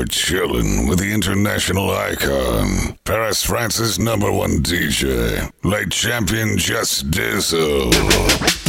You're chillin' with the international icon, Paris France's number one DJ, late champion Just Dizle.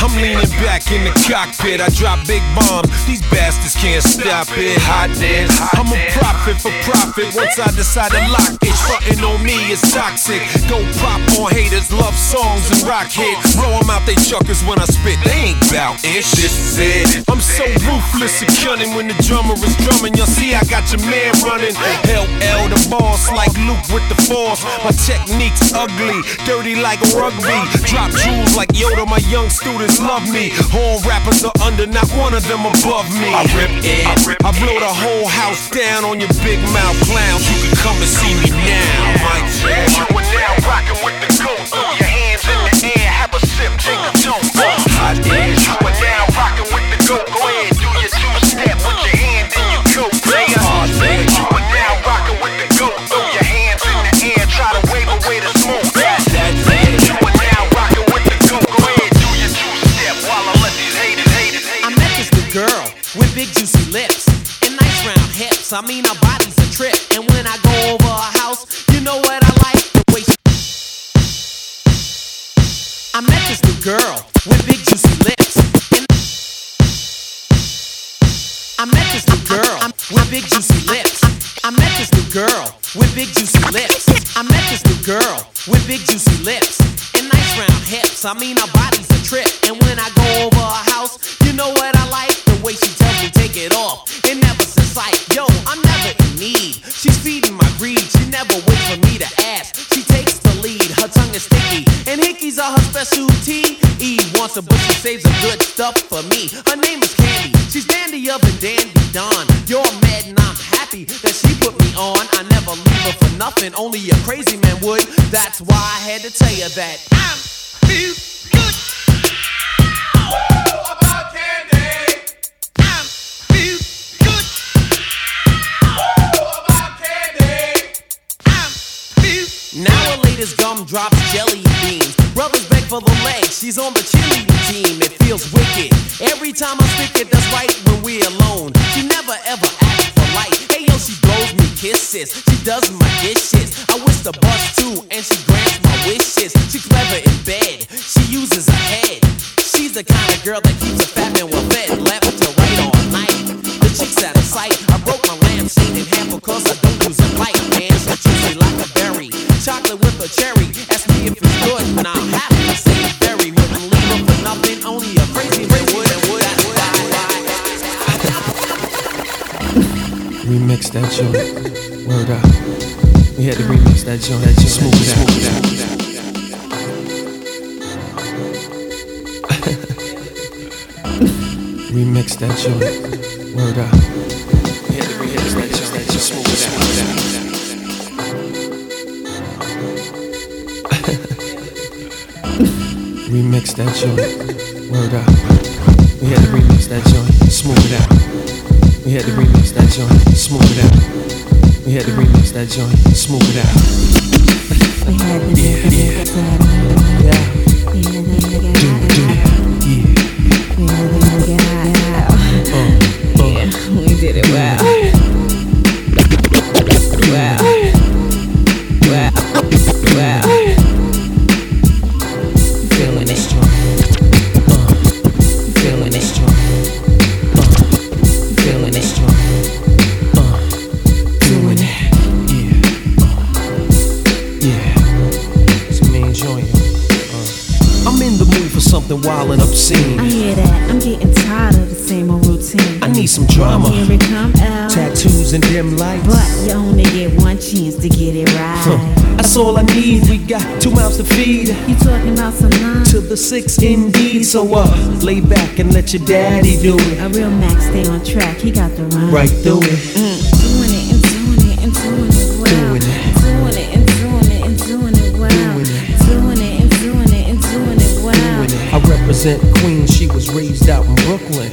I'm leaning back in the cockpit. I drop big bombs. These bastards can't stop it. Hotness. I'm a prophet for profit. Once I decide to lock it, frontin' on me is toxic. Go prop on haters, love songs and rock hits. Throw 'em them out they chuckers when I spit. They ain't bout it. This is it. I'm so ruthless and cunning when the drummer is drumming. Y'all see, I got your man running. LL the boss, like Luke with the force. My technique's ugly, dirty like rugby. Drop jewels like Yoda, my young students love me. Horn rappers are under, not one of them above me. I rip it. I, blow the whole house down on your big mouth clowns. You can come and see me now. Mike You are now rocking with the your hands in the air, have a sip, take a. Hot air. I mean her body's a trip. And when I go over her house, you know what I like? The way she. I met this new girl with big juicy lips. And I met this new girl with big juicy lips. I met this new girl with big juicy lips. I met this new girl with big juicy lips and nice round hips. I mean, her body's a trip. And when I go over her house, you know what I like? The way she tells me take it off and never. She's like, yo, I'm never in need. She's feeding my greed. She never waits for me to ask. She takes the lead. Her tongue is sticky. And hickeys are her specialty. E wants a bush and saves the good stuff for me. Her name is Candy. She's dandy of and dandy Don. You're mad and I'm happy that she put me on. I never leave her for nothing. Only a crazy man would. That's why I had to tell you that I'm feel good. Woo! About candy. Now latest gum drops jelly beans. Brothers beg for the leg, she's on the cheerleading team. It feels wicked. Every time I stick it, that's right when we're alone. She never ever asks for light. Hey yo, she blows me kisses. She does my dishes. I wish the bus too, and she grants my wishes. She clever in bed. She uses her head. She's the kind of girl that keeps a fat man well fed, left to right. The chick's out of sight. I broke my lampshade in half because I don't use a light, man. She treats me like a berry. Chocolate with a cherry. Ask me if it's good, and I'm happy to say very. Wouldn't leave her for nothing. Only a crazy man would and would. Remix that joint. Word up. We had to remix that joint. That joint. Smooth it out. Smooth it out. Remix that joint. Word up. We had to remix that joint. That joint. Smooth it out. Remix that joint. Word up. We had to remix that joint. Smooth it out. We had to remix that joint. Smooth it out. We had to remix that joint. Smooth it out. We had to make a nigga tired. Yeah. We had to make it Do, hot. do. Yeah. Did it well. To feed. You talking about some love? To the six indeed. So uh, lay back and let your daddy do it. A real Max stay on track. He got the run. Right through it. Doing it and doing it and doing it well. Doing it. Doing it and doing it and doing it well. Doing it. Doing it and doing it and doing it well. I represent Queens. She was raised out in Brooklyn.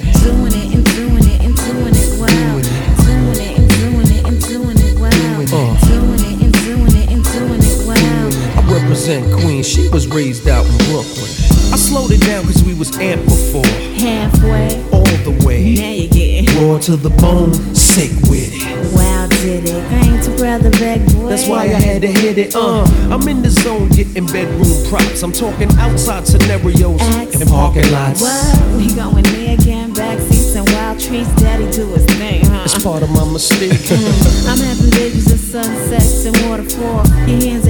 She was raised out in Brooklyn. I slowed it down cause we was amped before. Halfway, All the way. now you getting Raw to the bone, sick with it. wild did it. Ain't to brother back boy. That's why I had to hit it. Uh, I'm in the zone getting bedroom props. I'm talking outside scenarios Axe. and parking lots. What? We going there again, backseats and wild trees. Daddy do his thing, huh? It's part of my mistake. I'm having visions of sunsets and waterfall. Your hands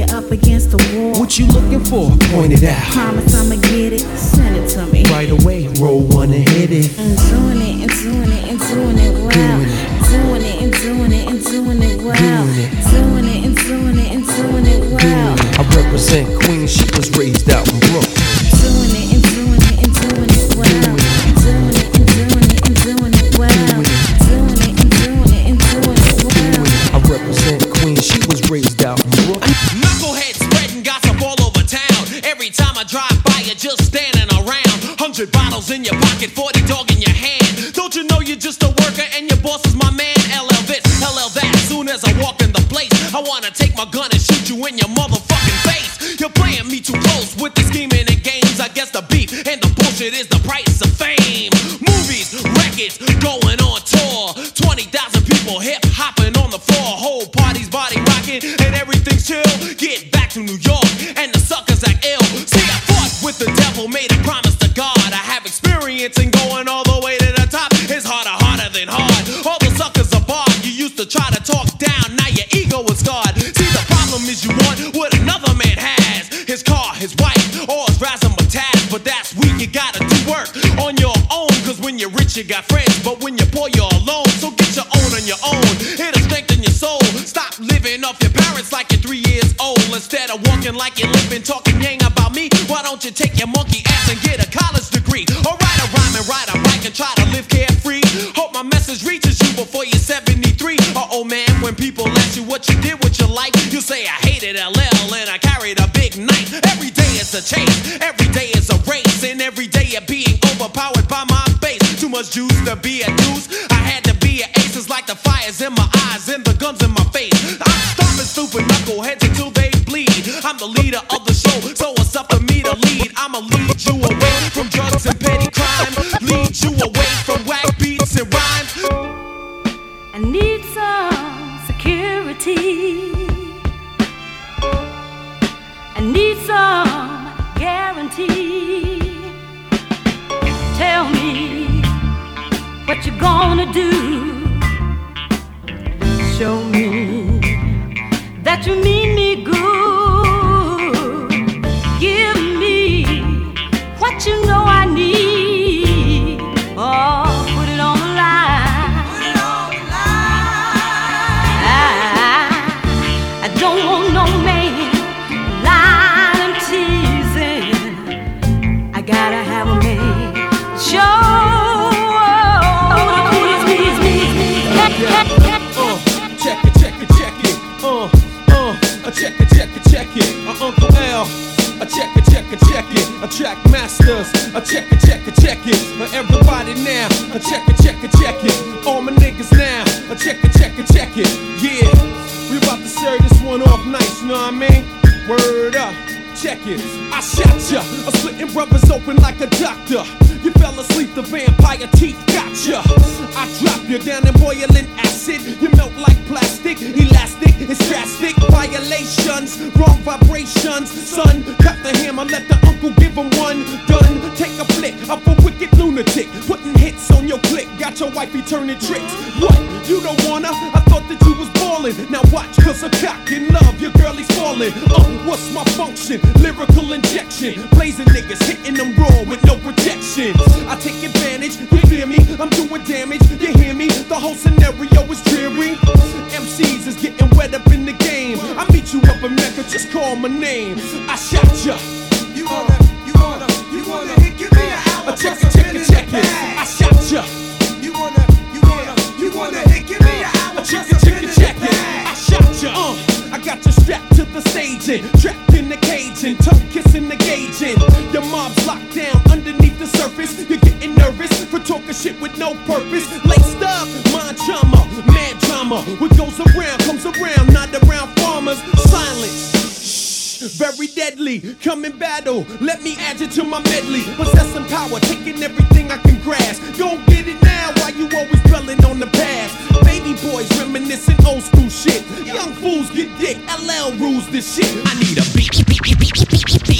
you're up against the wall. what you looking for? Point it out. Promise I'ma get it, send it to me. Right away, roll one and hit it. And doing it and doing it and doing it well. Doing it. And doing it and doing it well. Doing it. And doing it and doing it well. I represent Queens. She was raised old. Instead of walking like you're living, talking yang about me. Why don't you take your monkey ass and get a college degree? Or write a rhyme and ride a bike and try to live carefree. Hope my message reaches you before you're 73. Uh oh, man, when people ask you what you did with your life, you say, I hated LL and I carried a big knife. Every day is a chase, every day is a race, and every day you're being overpowered by my bass. Too much juice to be a deuce. I had to be an ace. It's like the fires in my eyes and the guns in my the leader of the show, so it's up to me to lead. I'ma lead you away from drugs and petty crime. Lead you away from whack beats and rhymes. I need some security. I need some guarantee. Tell me what you're gonna do. Show me that you mean me good. A check it, check it, check it. Everybody now. A check it, check it, check it. All my niggas now. A check it, check it, check it. Yeah, we about to serve this one off nice. You know what I mean? Word up. Check it, I shot ya. A splitting brothers open like a doctor. You fell asleep, the vampire teeth got ya. I drop you down in boiling acid. You melt like plastic, elastic, it's drastic. Violations, wrong vibrations. Son, cut the hammer, let the uncle give him one. Done, take a flick up a wicked lunatic. Putting hits on your click, got your wifey turning tricks. What? You don't wanna? I thought that you was ballin'. Now watch, cause a cock in love, your girl is falling. Uh, what's my function? Lyrical injection. Blazing niggas, hitting them raw with no protection. I take advantage, you hear me? I'm doing damage, you hear me? The whole scenario is dreary. MCs is getting wet up in the game. I meet you up in Mecca, just call my name. I shot ya. You wanna, you wanna, you wanna hit, give me an hour. A check it, check it, check it. I shot ya. You wanna, you wanna, you wanna hit, give me an uh, hour. A check it, check it, check it. I got you strapped to the staging, trapped in the cage and tongue kissing the gauging. Your mob's locked down underneath the surface. You're getting nervous for talking shit with no purpose. Laced up, mind trauma, mad drama. What goes around comes around, not around farmers. Silence. Very deadly, come in battle. Let me add you to my medley. Possessing power, taking everything I can grasp. Don't get it now, why you always dwelling on the past? Baby boys reminiscing old school shit. Young fools get dick, LL rules this shit. I need a beat.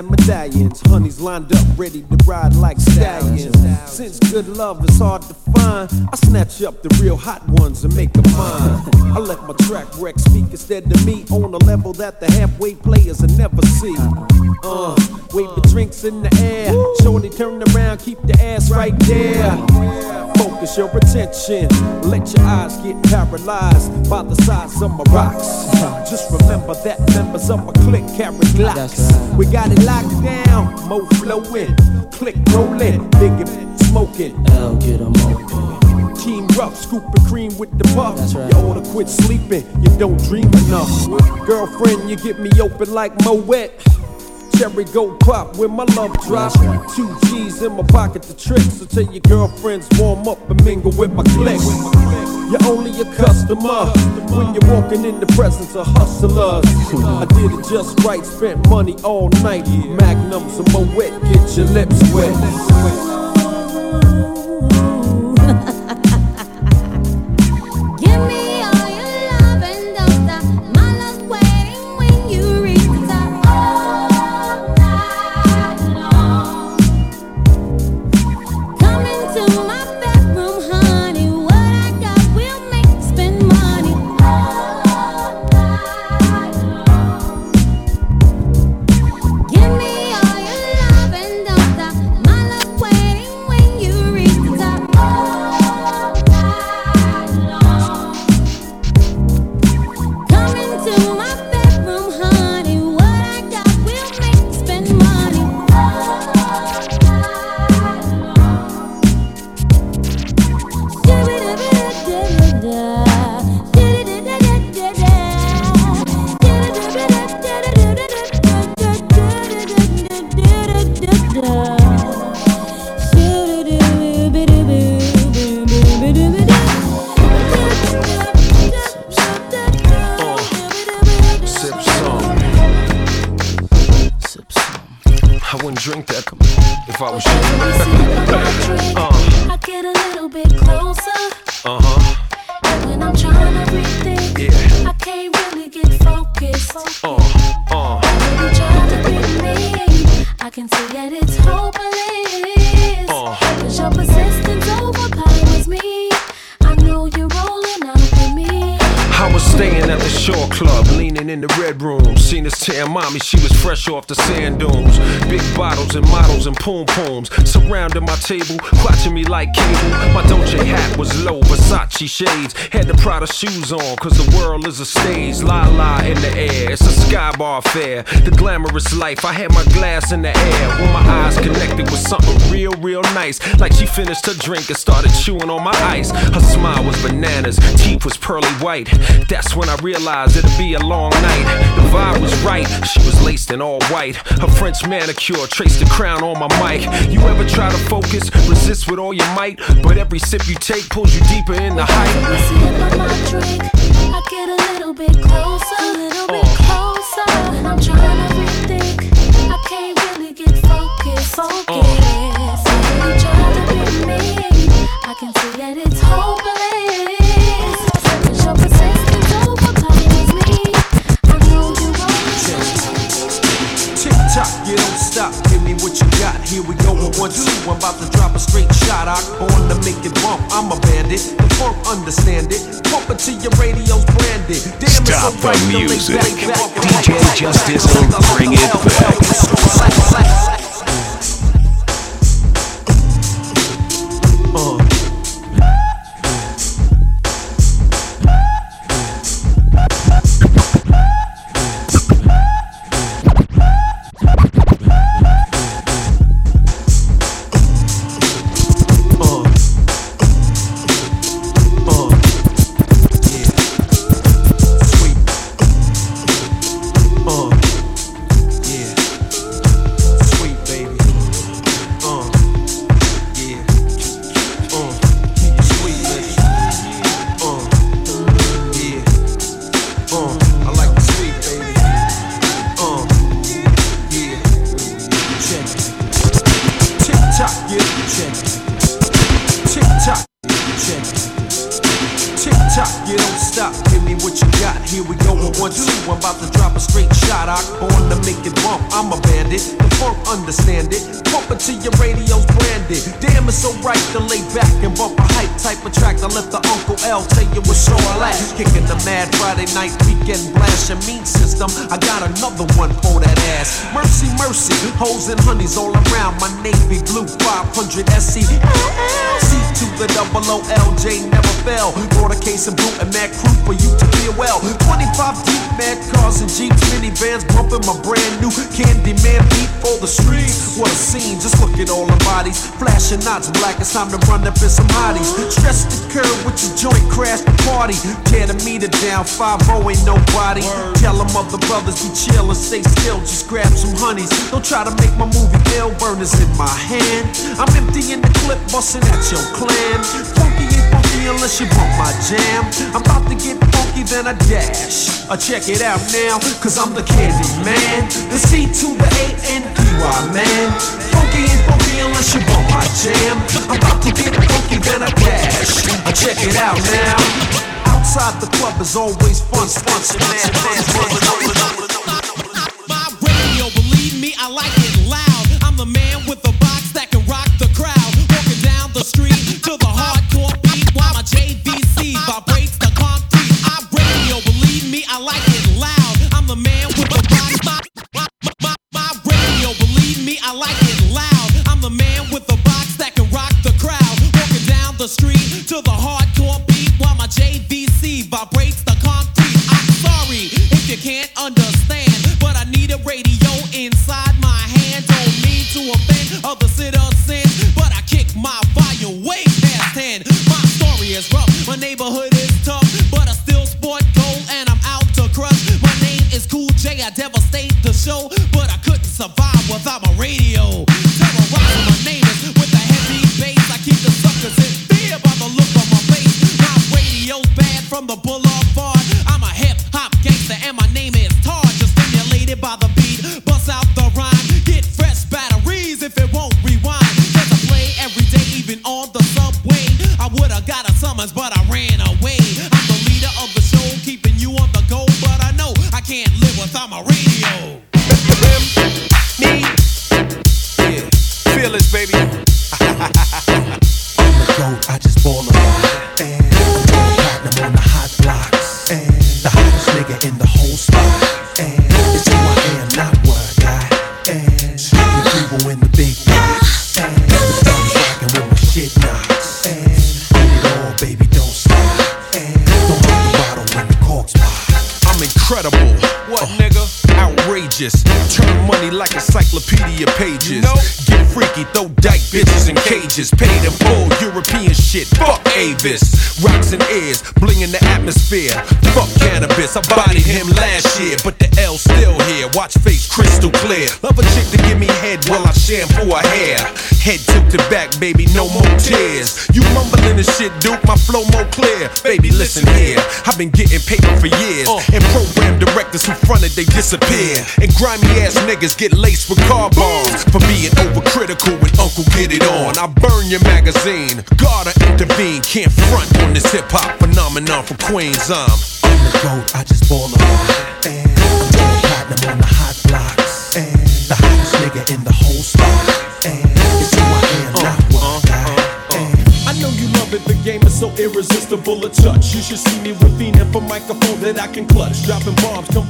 And medallions. Honeys lined up, ready to ride like stallions. Since good love is hard to find, I snatch up the real hot ones and make them mine. I let my track wreck speak instead of me on a level that the halfway players will never see. Uh, wave the drinks in the air. Shorty turn around, keep the ass right there. Focus your attention. Let your eyes get paralyzed by the size of my rocks. Just remember that members of my clique carry glocks. We got it locked down. Mo flowing, click rolling, big and smoking. L get 'em open. Team rough, scooping cream with the puff. That's right. You oughta quit sleeping, you don't dream enough. Girlfriend, you get me open like Moet. Cherry go pop when my love drop. That's right. Two G's in my pocket to trick. So tell your girlfriends warm up and mingle with my clique. You're only a customer when you're walking in the presence of hustlers. I did it just right, spent money all night. Magnums and Moet, get your lips wet. And poom pooms. Surrounding my table, watching me like cable. My Dolce hat was low, Versace shades. Had the Prada shoes on, cause the world is a stage. La la in the air, it's a sky bar affair. The glamorous life, I had my glass in the air. When my eyes connected with something real, real nice. Like she finished her drink and started chewing on my ice. Her smile was bananas, teeth was pearly white. That's when I realized it'd be a long night. The vibe was right, she was laced in all white. Her French manicure traced the crown on my mic. You ever try to focus, resist with all your might, but every sip you take pulls you deeper in the height. I sip on drink, I get a little bit closer, a little bit oh. closer. And I'm trying to rethink. I can't really get focused, focused. Oh. Got. Here we go one, two. I'm about to drop a straight shot. I'm born to make it bump. I'm a bandit. The funk, understand it. Pump it to your radio's branded. Damn, it's Stop so the right to music. back, back, DJ back, Justice will bring it back. Double O L J never fell. Brought a case of blue and mad crew for you to feel well. 25 deep, mad cars and jeeps, minivans bumping my brand new Candyman beat for the streets. What a scene, just look at all the bodies. Flashing knots black, it's time to run up in some hotties. Stress the curb with your joint, crash the party. Tear the meter down, 5 ain't nobody. Tell them other brothers be chill and stay still, just grab some honeys. Don't try to make my movie ill, burners in my hand. I'm empty in the clip, busting at your clan. Unless you bump my jam. I'm about to get funky, then I dash. I check it out now, cause I'm the candy man. The C to the A and A N D Y man. Funky ain't funky unless you bump my jam. I'm about to get funky, then I dash. Uh, check it out now. Outside the club is always fun, fun, fun, fun, fun, fun. My street Rocks and ears, bling in the atmosphere. Fuck Canibus, I bodied him last year, but the L still here. Watch face crystal clear. Love a chick to give me head while I shampoo her hair. Head tilted back, baby, no more tears. You mumbling this shit, Duke, my flow more clear. Baby, listen here. I've been getting paper for years. Uh. And program directors who fronted, they disappear. And grimy ass niggas get laced with car bombs for being overcritical when Uncle get it on. I burn your magazine. Gotta intervene. Can't front on this hip hop phenomenon from Queens. I'm On the road, I just ball a should see me with fiending for microphone that I can clutch. Dropping bombs, the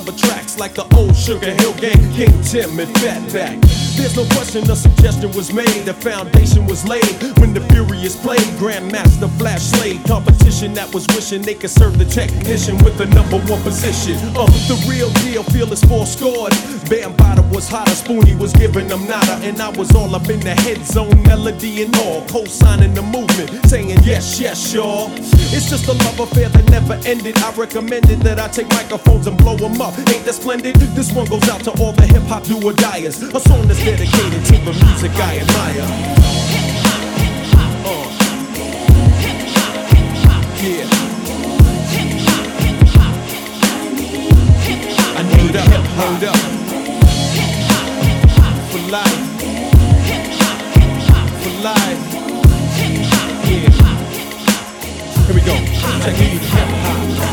clever tracks like the old Sugar Hill gang, King Tim and Fatback. There's no question the suggestion was made, the foundation was laid when the Furious played. Grandmaster Flash Slade, competition that was wishing they could serve the technician with the number one position. Uh, the real deal, feel is four scored. Bambaataa was hotter, Spoonie was giving them nada, and I was all up in the head zone, melody and all, co-signing the movement, saying yes, yes, y'all. It's just a love affair that never ended. I recommended that I take microphones and blow them up. Ain't that splendid? This one goes out to all the hip hop do or diers. A song that's dedicated to the music I admire. Uh. Yeah. I need up, hold up. For life. For life. Yeah. Here we go. Era was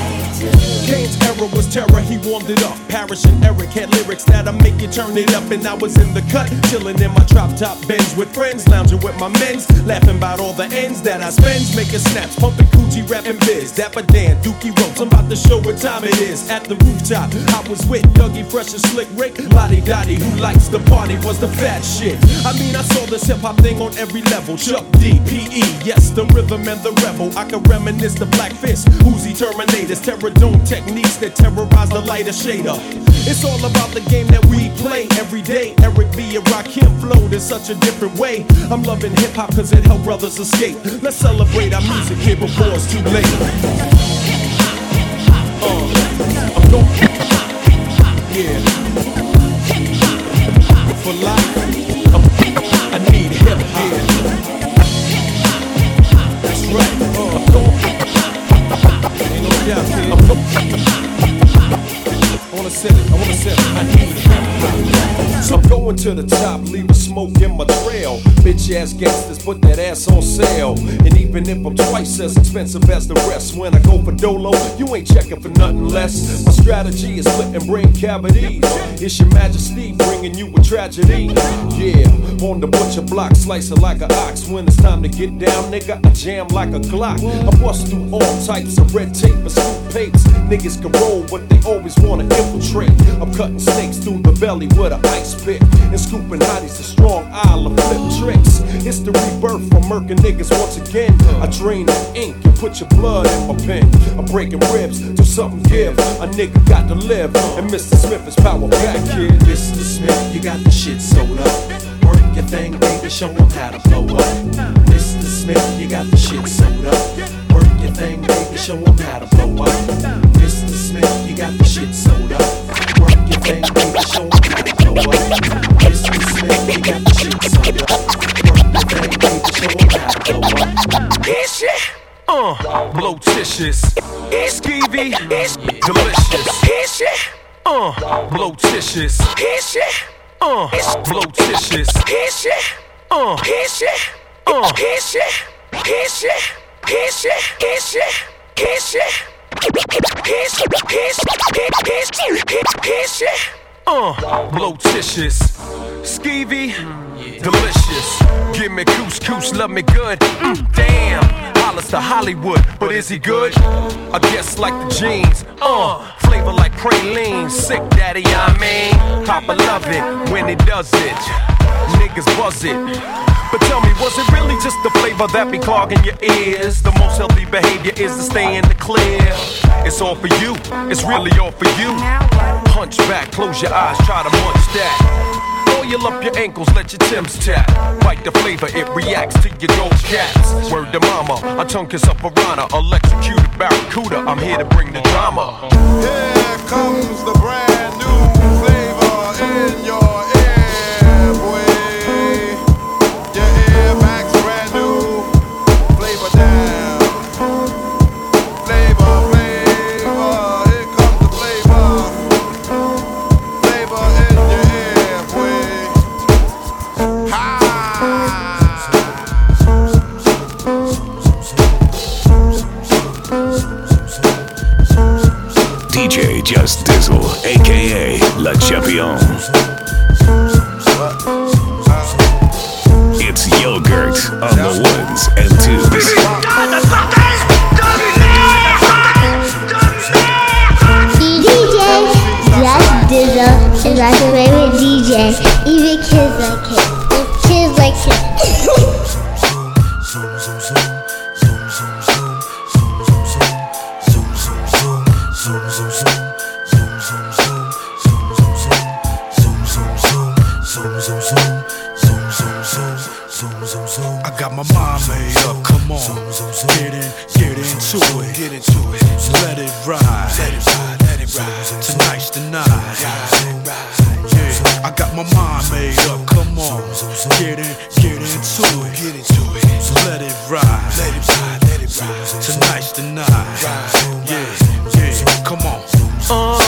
terror, he warmed it up. Parrish and Eric had lyrics that'll make you turn it up. And I was in the cut, chilling in my drop top Benz with friends, lounging with my men's, laughing about all the ends that I spends, making snaps, pumping coochie, rapping biz. Dapper Dan, Dookie Ropes, I'm about to show what time it is. At the rooftop, I was with Dougie Fresh and Slick Rick. Lottie Dottie, who likes the party, was the fat shit. I mean, I saw this hip hop thing on every level. Chuck D, P.E., yes, the rhythm and the rebel. I can reminisce the Black Fist, Uzi Terminators, Terrordome techniques that terrorize the lighter shader. It's all about the game that we play every day. Eric B. and Rakim flowed in such a different way. I'm loving hip hop cause it helped brothers escape. Let's celebrate our music here before it's too late. Uh, I'm going. hip hop, Yeah. For life. I'm- I need hip hop. That's right. Uh, I'm going. Ain't no doubt. I'm going. I wanna set it, I wanna set it. I need. So I'm going to the top, leave a smoke in my trail. Bitch ass gangsters put that ass on sale. And even if I'm twice as expensive as the rest, when I go for Dolo, you ain't checking for nothing less. My strategy is splitting brain cavities. It's your majesty bringing you a tragedy. Yeah, on the butcher block, slicing like an ox. When it's time to get down, nigga, I jam like a Glock. I bust through all types of red tape and scoop papes. Niggas can roll, but they always wanna infiltrate. I'm cutting snakes through the belly with an ice And scooping hotties a strong isle of flip tricks. It's the rebirth from murking niggas once again. I drain the ink and put your blood in my pen. I'm breaking ribs, do something give. A nigga got to live. And Mr. Smith is power back, kid. Mr. Smith, you got the shit sold up. Work your thing, baby, show 'em how to blow up. Mr. Smith, you got the shit sold up. Work your thing, baby, show 'em how to blow up. Mr. Smith, you got the shit sold up. Work your thing, baby, show Uh, blotitious. Skeevy. Delicious. Uh, blotitious. Uh, blotitious. This shit. Uh, this shit. Uh, this Uh, blotitious. Skeevy. Delicious. Give me couscous, love me good. Mm, damn. Hollis to Hollywood, but is he good? I guess like the jeans. Uh, flavor like praline. Sick daddy, I mean. Papa love it when he does it. Niggas buzz it. But tell me, was it really just the flavor that be clogging your ears? The most healthy behavior is to stay in the clear. It's all for you, it's really all for you. Hunch back, close your eyes, try to munch that. Oil up your ankles, let your Timbs tap. Bite the flavor, it reacts to your gold caps. Word to mama, a tongue kiss up piranha, electrocuted barracuda. I'm here to bring the drama. Here comes the brand new Just Dizle, aka La Champion. It's yogurt on the ones and twos. DJ Just Dizle is my favorite DJ. Even kids like it. Kids like it. My mind made up, come on. Get in, get into it. Get into it. Let it ride. Let it ride, let it ride. Tonight's the night. Yeah, I got my mind made up, come on. Get in, get into it. Get into it. Let it ride. Let it ride, let it ride. Tonight's the night. Yeah, yeah, come on. Uh,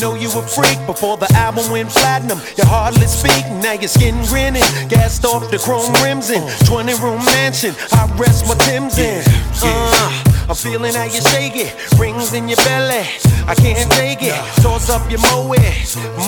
know you a freak before the album went platinum. You hardly speak, now your skin grinning. Gassed off the chrome rims in 20 room mansion. I rest my Tim's in. Uh, I'm feeling how you shake it. Rings in your belly. I can't take it. Toss up your moe.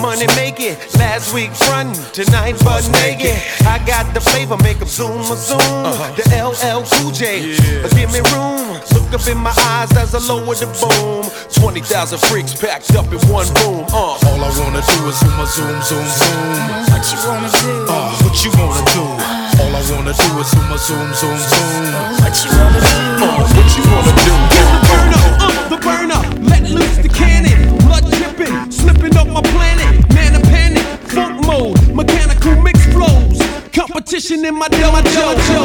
Money make it. Last week front, tonight butt naked. I got the flavor, make make 'em zoom a zoom. The LL Cool J. But give me room. Look up in my eyes as I lower the boom. 20,000 freaks packed up in one room. Uh. All I wanna do is zoom a zoom, zoom, zoom. What you wanna do? Uh, what you wanna do? All I wanna do is zoom a zoom, zoom, zoom. What In my dojo. Get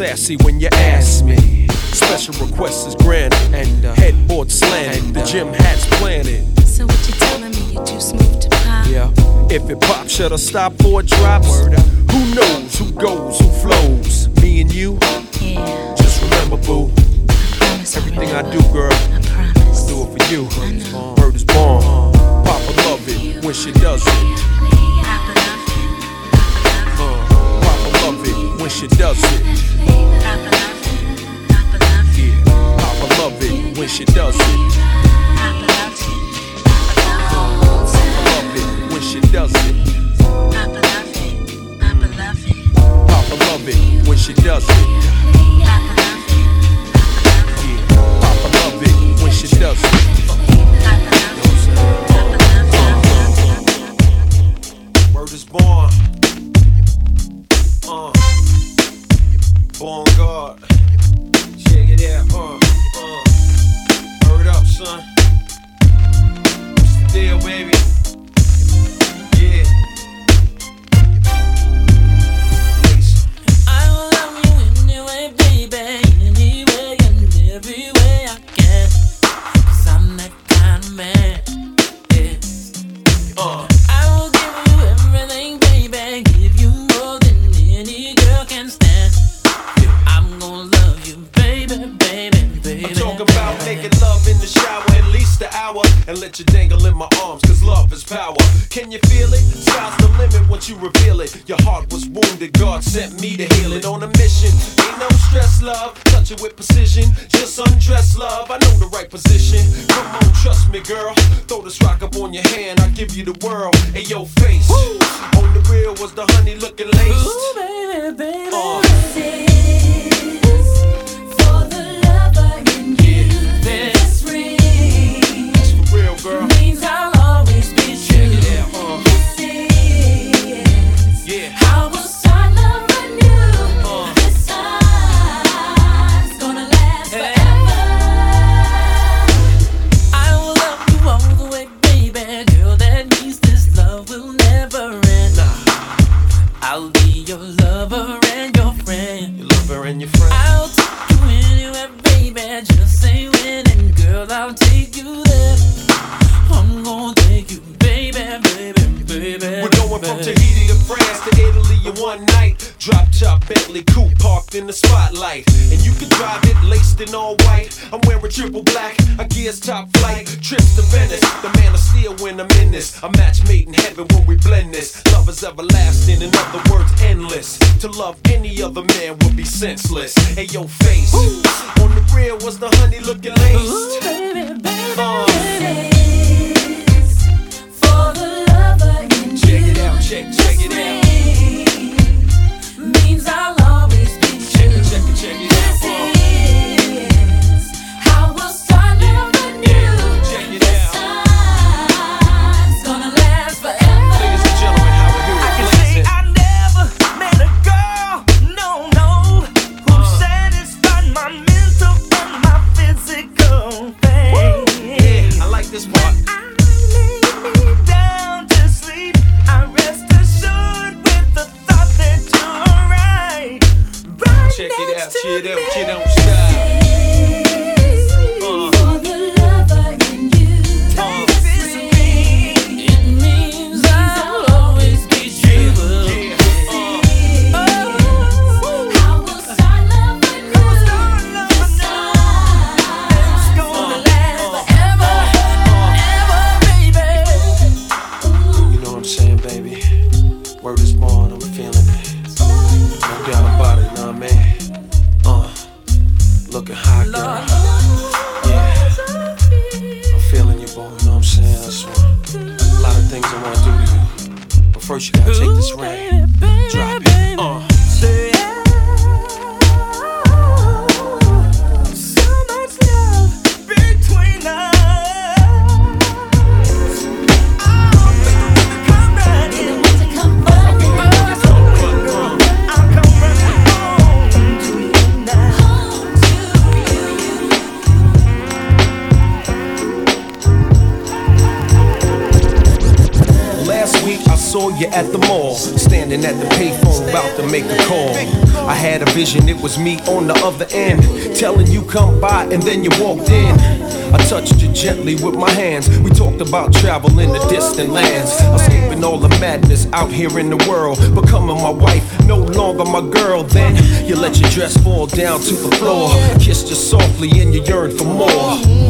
sassy when you ask on the other end, telling you come by, and then you walked in. I touched you gently with my hands. We talked about travel in the distant lands, escaping all the madness out here in the world, becoming my wife, no longer my girl. Then you let your dress fall down to the floor, kissed you softly, and you yearned for more.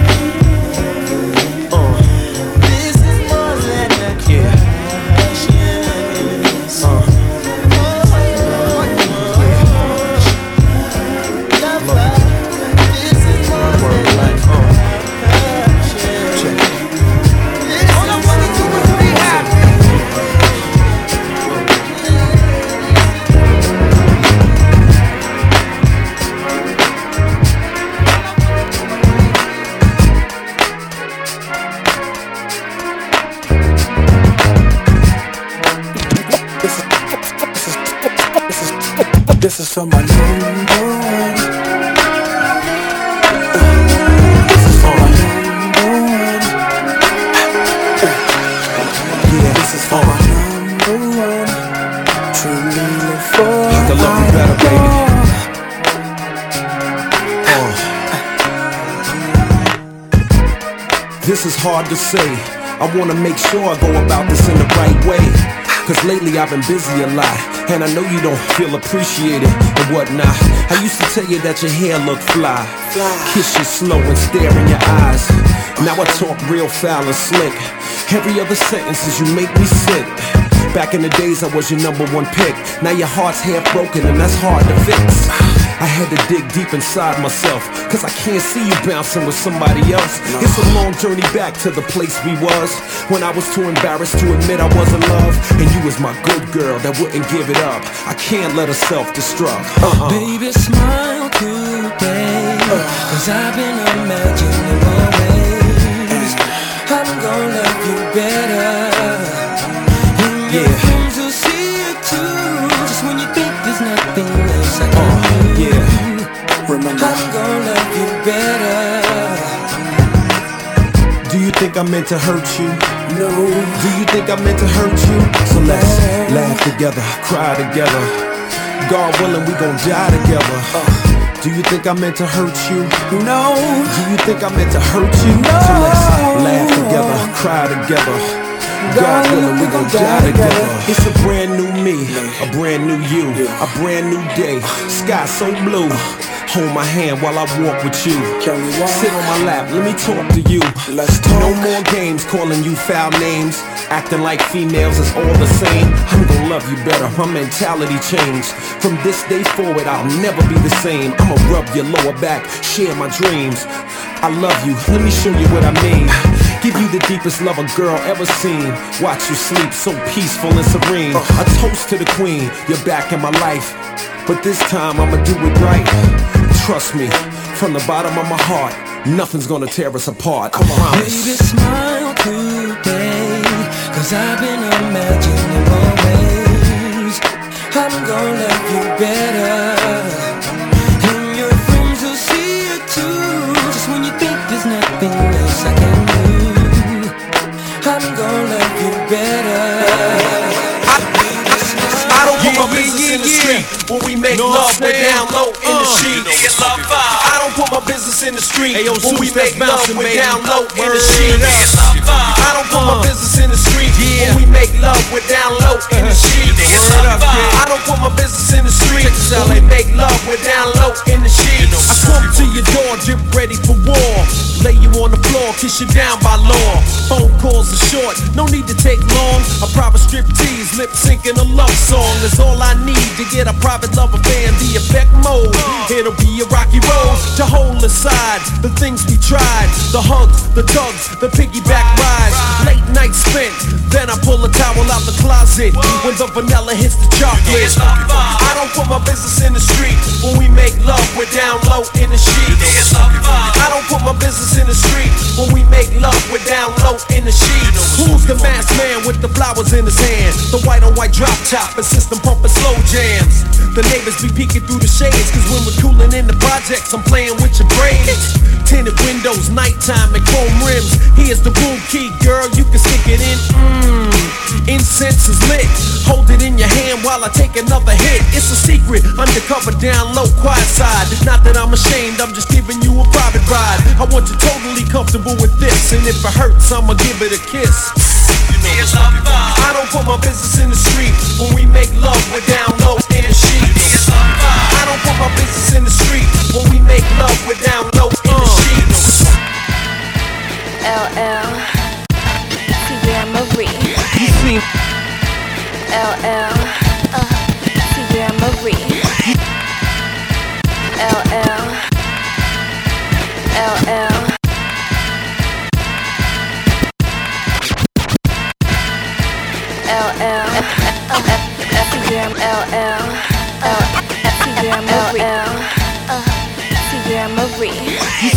For my number one. Number one. Yeah, this is can love better, baby. This is hard to say. I wanna make sure I go about this in the right way. Cause lately I've been busy a lot. And I know you don't feel appreciated and whatnot. I used to tell you that your hair looked fly. Kiss you slow and stare in your eyes. Now I talk real foul and slick. Every other sentence is you make me sick. Back in the days, I was your number one pick. Now your heart's half broken, and that's hard to fix. I had to dig deep inside myself, cause I can't see you bouncing with somebody else. It's a long journey back to the place we was when I was too embarrassed to admit I was in love. And you was my good girl that wouldn't give it up. I can't let her self destruct. Uh-uh. Baby, smile today. Cause I've been imagining I meant to hurt you? no. Do you think I meant to hurt you? So let's laugh together, cry together. God willing, we gon' die together. Do you think I meant to hurt you? No. Do you think I meant to hurt you? So let's laugh together, cry together. God willing, we gon' die together. It's a brand new me, a brand new you, a brand new day. Sky so blue. Hold my hand while I walk with you. Can we walk? Sit on my lap, let me talk to you. Let's talk. No more games calling you foul names. Acting like females is all the same. I'm gonna love you better. My mentality changed. From this day forward, I'll never be the same. I'ma rub your lower back, share my dreams. I love you, let me show you what I mean. Give you the deepest love a girl ever seen. Watch you sleep so peaceful and serene. A toast to the queen, you're back in my life. But this time I'ma do it right. Trust me, from the bottom of my heart, nothing's gonna tear us apart. I promise. Baby, smile today. Cause I've been imagining more ways. I'm gonna love you better. Street when we make love, we're down low in the sheets. I don't put my business in the street when we make love, we're down low in the sheets. I don't put my business in the street when we make love, we're down low in the sheets. I don't put my business in the street when we make love, we're down low in the sheets. I come to your door, drip ready for war. Lay you on the floor, kiss you down by law. Phone calls are short, no need to take long. A private strip tease, lip syncing a love song is all I need to get a private lover band. The effect mode, it'll be a rocky road to hold aside the things we tried. The hugs, the tugs, the piggyback rides. Late night spent, then I pull a towel out the closet when the vanilla hits the chocolate. I don't put my business in the street when we make love. We're down low in the sheets. I don't put my business in the street when we make love. We're down low in the sheets. Who's the masked man with the flowers in his hand? The white on white drop top and system pumping slow The neighbors be peeking through the shades, cause when we're cooling in the projects, I'm playing with your brains. Tinted windows, nighttime, and chrome rims. Here's the room key, girl, you can stick it in. Mmm, incense is lit. Hold it in your hand while I take another hit. It's a secret, undercover, down low, quiet side. Not that I'm ashamed, I'm just giving you a private ride. I want you totally comfortable with this, and if it hurts, I'ma give it a kiss. I don't put my business in the street. When we make love, we're down low in sheets. I don't put my business in the street. When we make love, we're down low in the sheets. LL. Teairra Marí. You seem LL. Uh, Marie. LL. LL. LL. Tia LL. Tia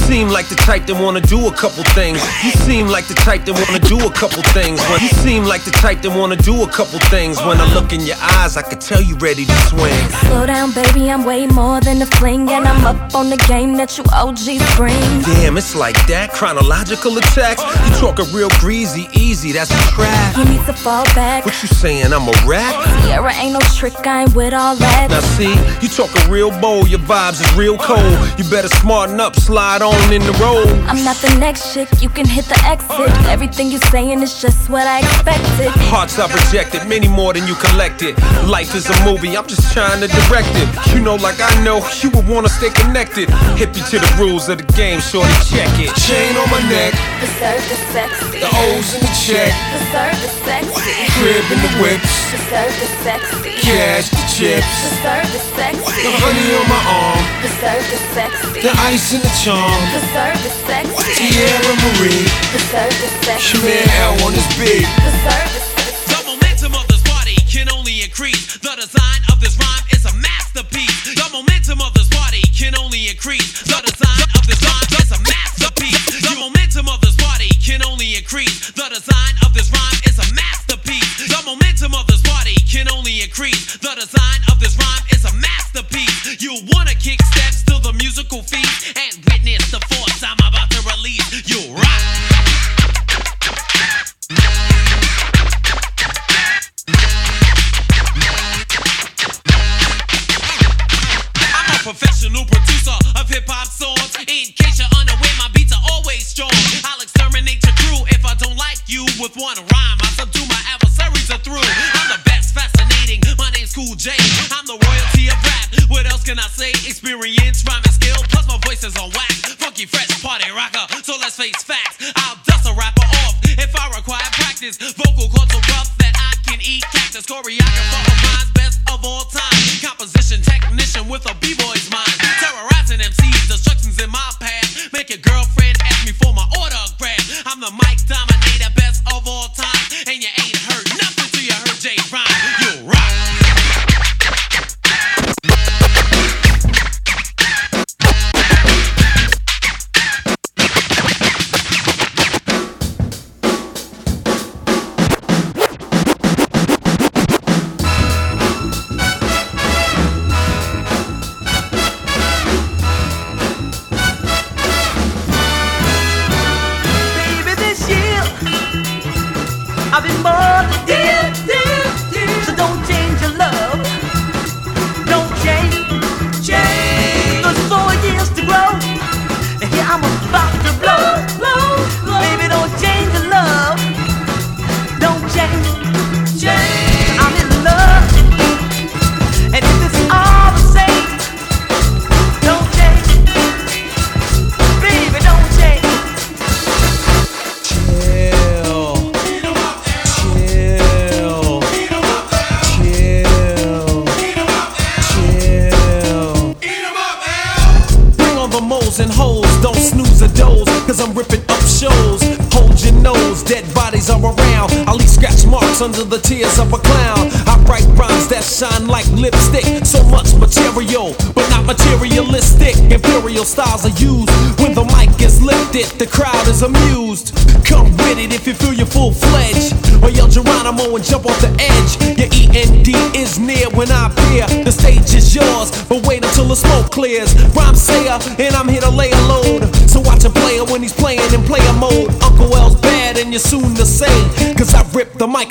Marie. Teairra Marí. You seem like the type that wanna do a couple things. You seem like the type that wanna do a couple things. When you seem like the type that wanna do a couple things. When I look in your eyes, I can tell you ready to swing. Slow down, baby, I'm way more than a fling, and I'm up on the game that you OGs bring. Damn, it's like that. Chronological attacks. You talking real greasy, easy. That's a trap. You need to fall back. What you saying? I'm a rap? Sierra ain't no trick, I ain't with all that. Now see, you talking real bold, your vibes is real cold. You better smarten up, slide on in the road. I'm not the next chick, you can hit the exit. Everything you're saying is just what I expected. Hearts I've rejected, many more than you collected. Life is a movie, I'm just trying to direct it. You know, like I know, you would wanna stay connected. Hip you to the rules of the game, shorty, check it. Chain on my neck, Preserve the sexy. The O's in the check, Preserve the sexy. crib in the whips, Preserve the sexy. cash the chips, Preserve the sexy. the honey on my arm, Preserve the sexy. the ice in the charm. Preserve the sexy. Teairra Marí, Preserve the sexy. your man L on this beat. Preserve the The momentum of this party can only increase. The design of this rhyme is a masterpiece. The momentum of this party can only increase. The design of this rhyme is a masterpiece. Can only increase. The design of this rhyme is a masterpiece. The momentum of this party can only increase. The design of this rhyme is a masterpiece. You wanna kick steps to the musical feast and witness the force I'm about to release. You rock. With one rhyme. I subdue my adversaries are through. I'm the best, fascinating. My name's Cool J. I'm the royalty of rap. What else can I say? Experience, rhyming skill, plus my voice is on wax. Funky, fresh, party rocker. So let's face facts. I'll dust a rapper off if I require practice. Vocal cords so rough that I can eat cactus. Choreographer of mine's best of all time. Composition technician with a b-boy's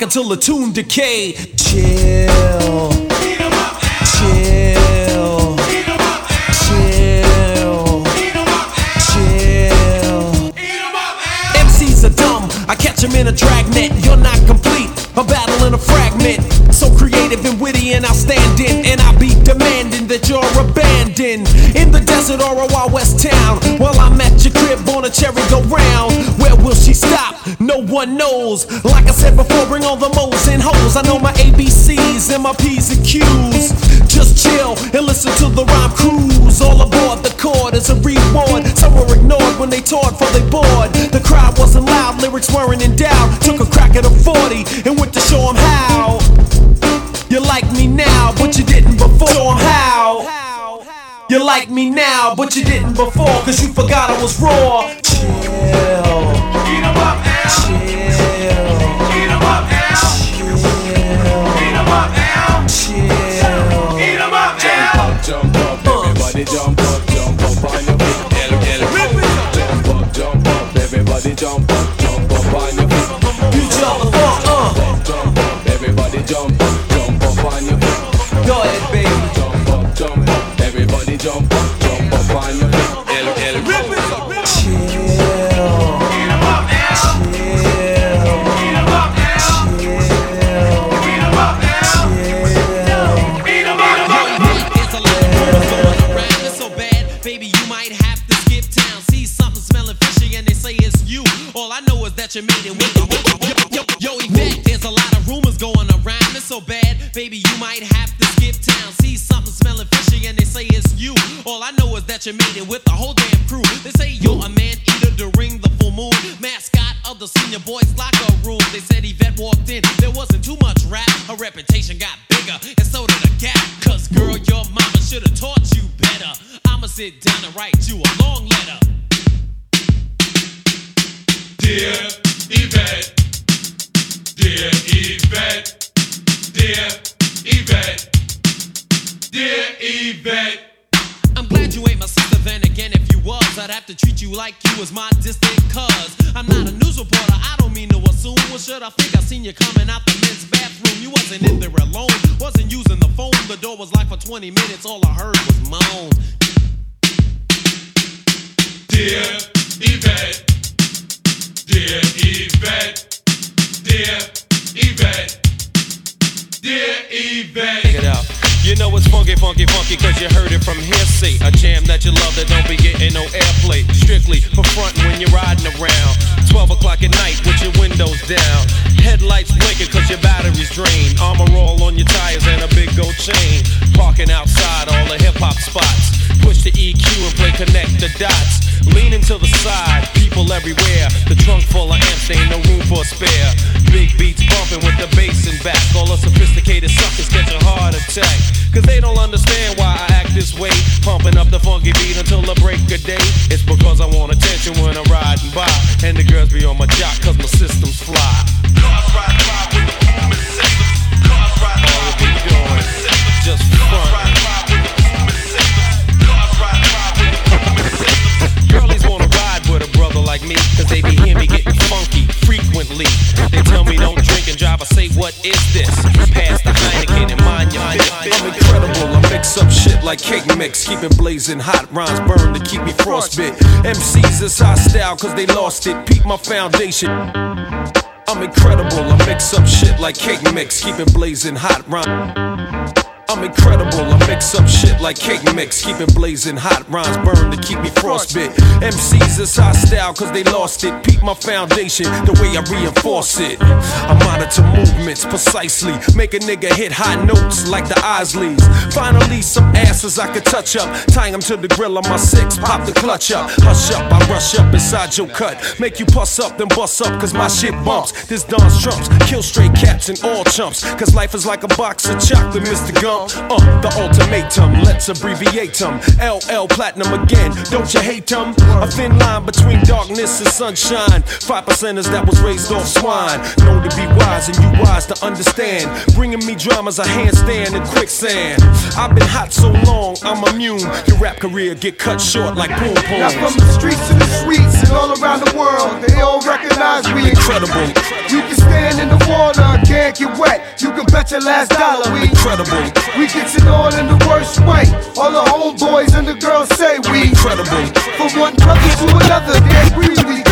until the tune decay. Chill. Chill. Chill. Chill. MCs are dumb. I catch in a dragnet. You're not complete. A battle in a fragment. So creative and witty and outstanding. And I'll be demanding that you're abandoned. In the desert or a Wild West town. One knows. Like I said before, bring all the moles and hoes. I know my ABCs and my P's and Q's. Just chill and listen to the rhyme cruise. All aboard the chord is a reward. Some were ignored when they taught for they bored. The crowd wasn't loud, lyrics weren't in doubt. Took a crack at a 40 and went to show 'em how. You like me now, but you didn't before. Show 'em how. You like me now, but you didn't before. Cause you forgot I was raw. It with the yo, yo, Yvette. There's a lot of rumors going around. It's so bad, baby, you might have to skip town. See something smelling fishy, and they say it's you. All I know is that you made it with the whole like you was my distant cuz. I'm not a news reporter, I don't mean to assume. Well, should I think I seen you coming out the men's bathroom? You wasn't in there alone, wasn't using the phone. The door was locked for 20 minutes, all I heard was moan. Dear Yvette, dear Yvette, dear Yvette, dear Yvette. You know it's funky, funky, funky, cause you heard it from hearsay. A jam that you love that don't be getting no airplay. Strictly for frontin' when you're riding around. 12 o'clock at night with your windows down. Headlights blinking cause your battery's drained. Armor all on your tires and a big gold chain. Parking outside all the hip hop spots. Push the EQ and play connect the dots. Leaning to the side, people everywhere. The trunk full of amps, ain't no room for a spare. Big beats bumping with the bass in back. All the sophisticated suckers catch a heart attack. Cause they don't understand why I act this way. Pumping up the funky beat until the break of day. It's because I want attention when I'm riding by. And the girls be on my jock cause my system's fly. Cars ride by with the booming system. Cars ride by All we doing, just front. Girlies wanna ride with a brother like me, cause they be getting funky frequently. They tell me don't drink and drive, I say, what is this? Pass the Heineken and mind your. I'm incredible. I mix up shit like cake mix. Keep it blazing hot. Rhymes burn to keep me frostbit. MCs is hostile cause they lost it. Peep my foundation. I'm incredible. I mix up shit like cake mix. Keep it blazing hot. Rhyme. I'm incredible, I mix up shit like cake mix. Keep it blazing hot, rhymes burn to keep me frostbit. MCs is hostile cause they lost it. Peep my foundation, the way I reinforce it. I monitor movements precisely, make a nigga hit high notes like the Isleys. Finally, some asses I could touch up. Tie them to the grill on my six, pop the clutch up. Hush up, I rush up inside your cut. Make you puss up, then bust up cause my shit bumps. This Don's trumps, kill straight cats and all chumps. Cause life is like a box of chocolate, Mr. Gump chump. Uh, the ultimatum, let's abbreviate them. LL Platinum again, don't you hate them? A thin line between darkness and sunshine. Five percenters that was raised off swine. Known to be wise and you wise to understand. Bringing me dramas, a handstand in quicksand. I've been hot so long, I'm immune. Your rap career get cut short like pool pool. Now from the streets to the streets and all around the world, they all recognize we incredible. You can stand get wet. You can bet your last dollar we incredible. We get it on in the worst way. All the homeboys and the girls say we incredible. From one brother to another, they agree we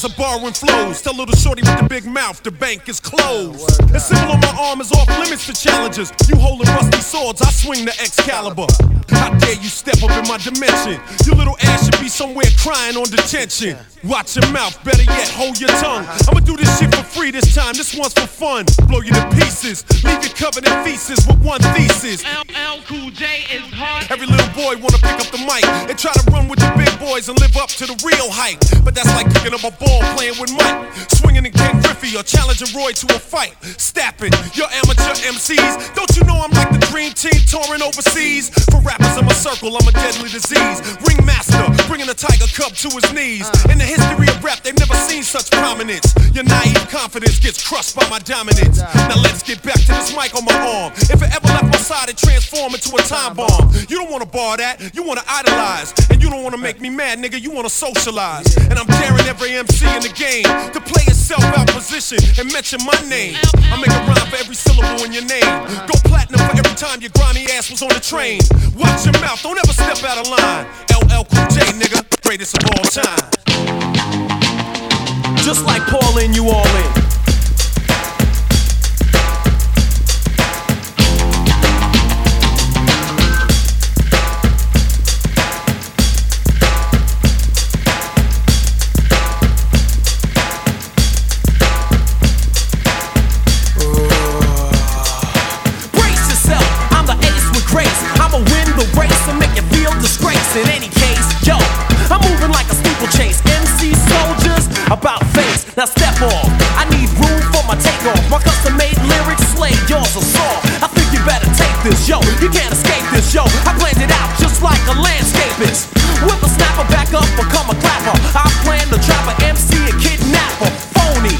fantasize of borrowing flows. Tell little shorty with the big mouth, the bank is closed. The symbol on my arm is off limits to challenges. You holding rusty swords, I swing the Excalibur. How dare you step up in my dimension? Your little ass should be somewhere crying on detention. Watch your mouth, better yet, hold your tongue. I'ma do this shit for free this time, this one's for fun. Blow you to pieces, leave you covered in feces with one thesis. LL Cool J is hard. Every little boy wanna pick up the mic and try to run with the big boys and live up to the real hype. But that's like picking up a ball playing with Mike, swinging in Ken Griffey or challenging Roy to a fight. Stapping your amateur MCs. Don't you know I'm like the dream team touring overseas? For rappers in my circle, I'm a deadly disease. Ringmaster, bringing the Tiger Cub to his knees. In the history of rap, they've never seen such prominence. Your naive confidence gets crushed by my dominance. Now let's get back to this mic on my arm. If it ever left my side, it transformed into a time bomb. You don't wanna bar that, you wanna idolize. And you don't wanna make me mad, nigga, you wanna socialize. And I'm daring every MC in the game to play itself out position and mention my name. I make a rhyme for every syllable in your name. Go platinum for every time your grimy ass was on the train. Watch your mouth, don't ever step out of line. LL Cool J, nigga, greatest of all time. Just like Paul and you all in. About face. Now step off. I need room for my takeoff. My custom made lyrics slay yours are soft. I think you better take this, yo. You can't escape this, yo. I planned it out just like a landscapist. Whip a snapper back up, become a clapper. I plan to trap a MC and kidnapper. Phony.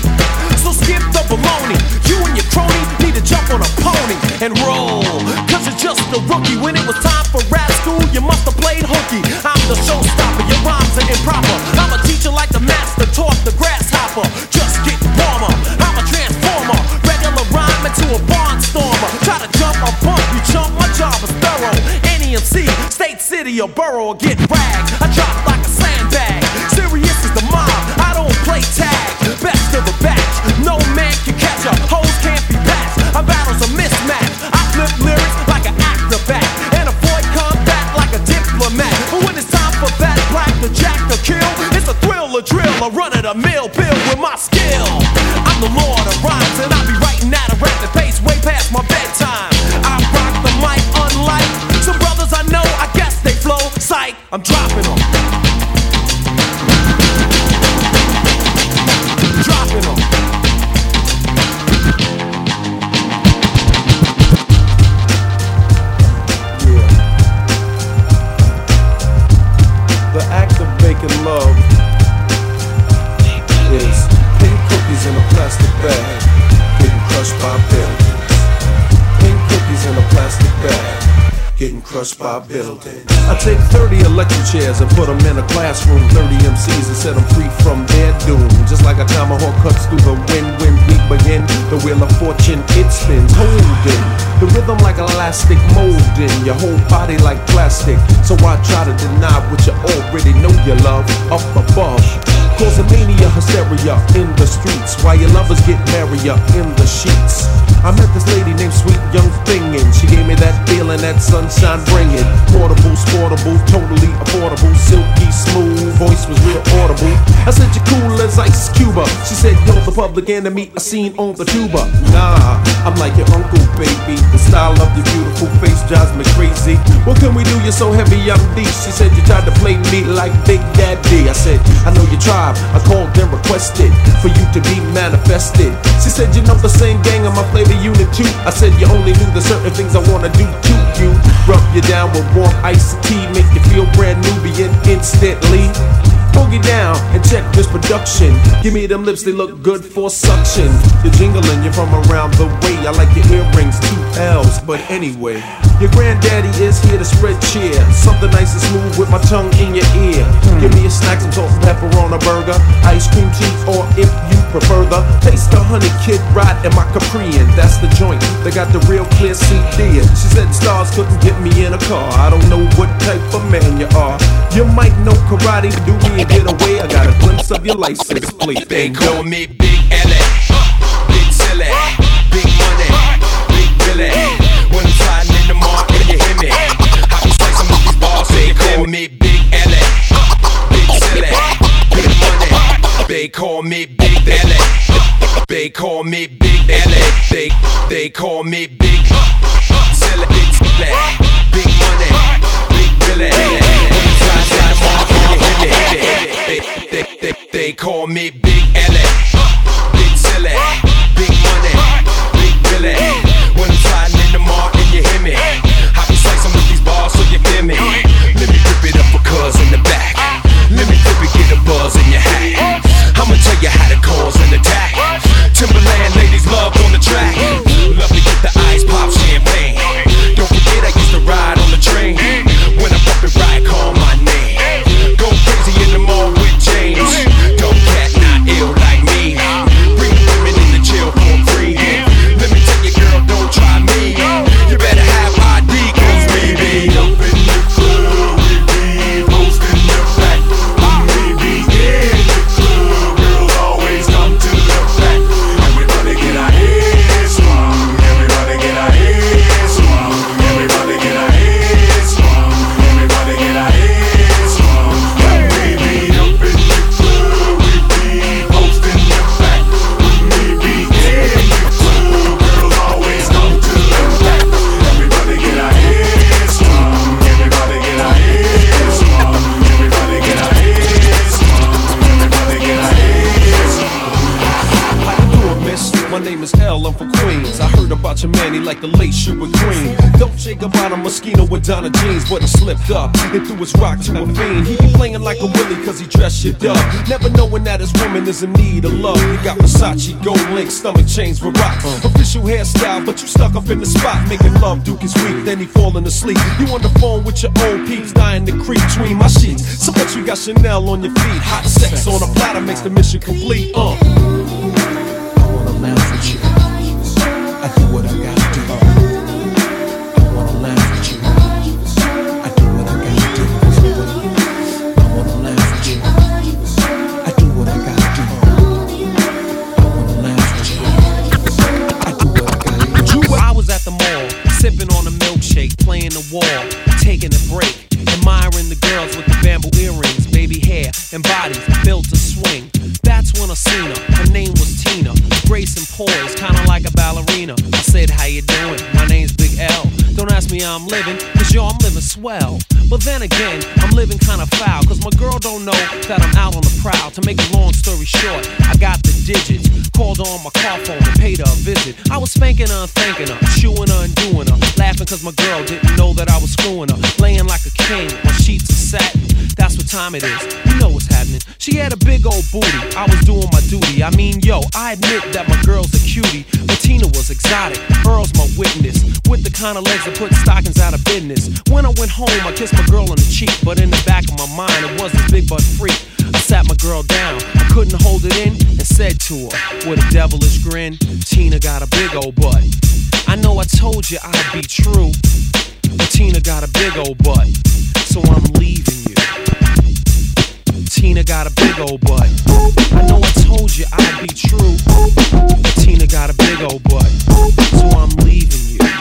So skip the baloney. You and your crony need to jump on a pony and roll. Cause you're just a rookie. When it was time for rap school, you must have played hooky. I'm the showstopper, your rhymes are improper. I'm a teacher like the master taught the grasshopper. Just get warmer. I'm a transformer. Regular rhyme into a barnstormer. Try to jump a bump, you chump. My job is thorough. Any MC, state, city, or borough, or get ragged. I drop like a sandbag. Serious is the mob. I don't play tag. Best of the batch. No man can catch up. Hoes can't be patched. Our battles are mismatched. I flip lyrics drill. A run of the mill bill with my skill. I'm the lord of rhymes and I be writing at a rapid pace way past my bedtime. Buildings. I take 30 electric chairs and put them in a classroom. 30 MCs and set them free from their doom. Just like a tomahawk cuts through the wind when we begin. The wheel of fortune, it spins, holding the rhythm like elastic, molding your whole body like plastic. So I try to deny what you already know you love up above. Causing mania, hysteria in the streets while your lovers get merrier in the sheets. I met this lady named Sweet Young Thing and she gave me that feeling that sunshine bringing. Portable, sportable, totally affordable, silky smooth, voice was real audible. I said you're cool as Ice Cuba. She said you're the public enemy I seen on the tuba. Nah, I'm like your uncle, baby. The style of your beautiful face drives me crazy. What can we do? You're so heavy, I'm deep. She said you tried to play me like Big Daddy. I said I know you tried. I called and requested for you to be manifested. She said you know the same gang of my flavor unit too. I said you only knew the certain things I wanna do to you. Rub you down with warm iced tea, make you feel brand new, begin instantly. Boogie down and check this production. Give me them lips, they look good for suction. You're jingling, you're from around the way. I like your earrings, two L's, but anyway. Your granddaddy is here to spread cheer. Something nice and smooth with my tongue in your ear. Give me a snack, some salt and pepper on a burger. Ice cream cheese, or if you prefer the taste of honey kid ride in my Caprian. That's the joint. They got the real clear CD. She said stars couldn't get me in a car. I don't know what type of man you are. You might know karate, do me and get away. I got a glimpse of your license plate. They call me Big L.A. Big Silly, Big Money, Big Billy. When I'm sliding in the market, you hear me. I be slicing with these balls, they call me Big L.A. Big Silly, Big Money. They call me Big L.A. They call me Big L.A. They, they call me Big Silly, Big Silly, Big Money, Big Billy. When I'm sliding They, they, call me Big. Big Silly, Big Money, Big Billy. When I'm sliding in the you hear me. I be slicing with these so you feel me. Let me rip it up in the back. Let me it, get a buzz in your hat. I'ma tell you how to cause an attack. Timberland ladies love on the track. Donna jeans, but he slipped up and threw his rock to a fiend. He be playing like a willy cause he dressed shit up. Never knowing that his woman is in need of love. He got Versace, gold link, stomach chains with rocks. Official hairstyle, but you stuck up in the spot. Making love, Duke is weak, then he falling asleep. You on the phone with your old peeps, dying to creep between my sheets. So what you got Chanel on your feet? Hot sex on a platter makes the mission complete. Uh. Spanking her thanking her, chewing her and doing her. Laughing cause my girl didn't know that I was screwing her. Laying like a king on sheets of satin. That's what time it is. You know what's happening. She had a big old booty. I was doing my duty. I mean, yo, I admit that my girl's a cutie. But Tina was exotic. Earl's my witness. With the kind of legs that put stockings out of business. When I went home, I kissed my girl on the cheek. But in the back of my mind, it was this big butt freak. I sat my girl down. Couldn't hold it in and said to her with a devilish grin, Tina got a big old butt. I know I told you I'd be true. But Tina got a big old butt. So I'm leaving you. Tina got a big old butt. I know I told you I'd be true. But Tina got a big old butt. So I'm leaving you.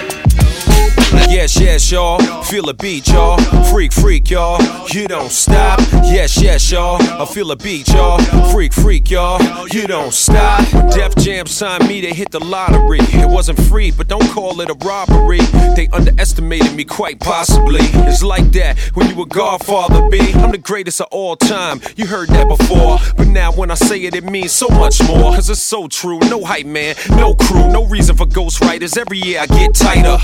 Yes, yes, y'all. Feel a beat, y'all. Freak, freak, y'all. You don't stop. Yes, yes, y'all. I feel a beat, y'all. Freak, freak, y'all. You don't stop. Def Jam signed me, to hit the lottery. It wasn't free, but don't call it a robbery. They underestimated me quite possibly. It's like that when you a Godfather, B. I'm the greatest of all time. You heard that before. But now when I say it, it means so much more. Cause it's so true. No hype, man. No crew. No reason for ghostwriters. Every year I get tighter.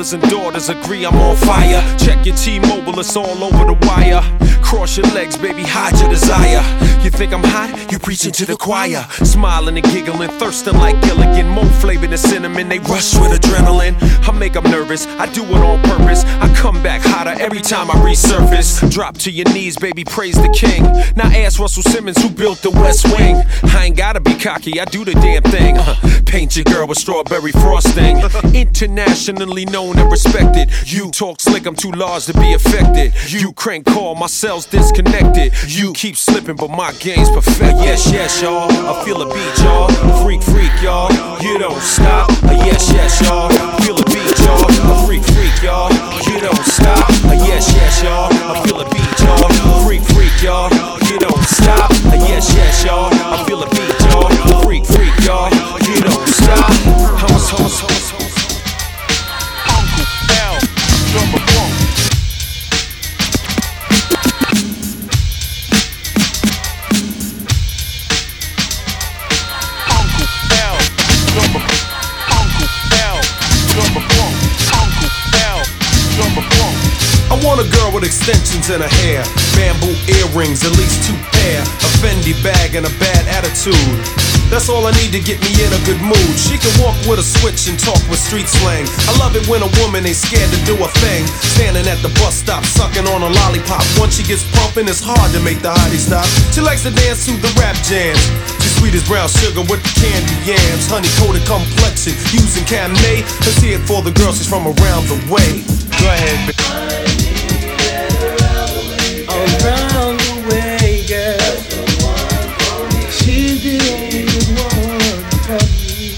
Mothers and daughters agree I'm on fire. Check your T-Mobile, it's all over the wire. Cross your legs, baby, hide your desire. You think I'm hot? You preaching to the choir. Smiling and giggling, thirsting like Gilligan. More flavor than cinnamon, they rush with adrenaline. I make them nervous, I do it on purpose. I come back hotter every time I resurface. Drop to your knees, baby, praise the king. Now ask Russell Simmons who built the West Wing. I ain't gotta be cocky, I do the damn thing. Huh. Paint your girl with strawberry frosting. Internationally known and respected. You talk slick, I'm too large to be affected. You crank call, my cell's disconnected. You keep slipping, but my game's perfect. Yes, yes, y'all. I feel a beat, y'all. Freak, freak, y'all. You don't stop. Yes, yes, y'all. Feel a beat, y'all. Freak, freak, y'all. You don't stop. Yes, yes, y'all. I feel a beat, y'all. Freak, freak, y'all. You don't stop. Yes, yes, y'all. I feel a beat, y'all. Freak, freak, y'all. You don't stop. Hummus, hummus, hummus. Want a girl with extensions in her hair, bamboo earrings, at least two pair, a Fendi bag, and a bad attitude. That's all I need to get me in a good mood. She can walk with a switch and talk with street slang. I love it when a woman ain't scared to do a thing. Standing at the bus stop, sucking on a lollipop. Once she gets pumping, it's hard to make the hottie stop. She likes to dance to the rap jams. She's sweet as brown sugar with the candy yams. Honey coated complexion, using Cabernet. Let's hear it for the girls, she's from around the way. Go ahead, bitch. Around the way, girl. She's the only one for me.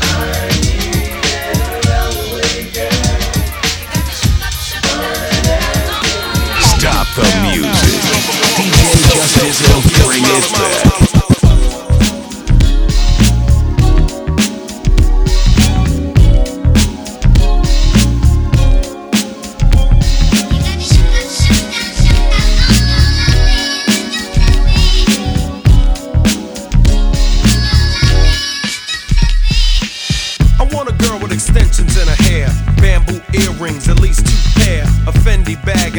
Stop the music. DJ Justice will bring it back.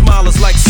smilers like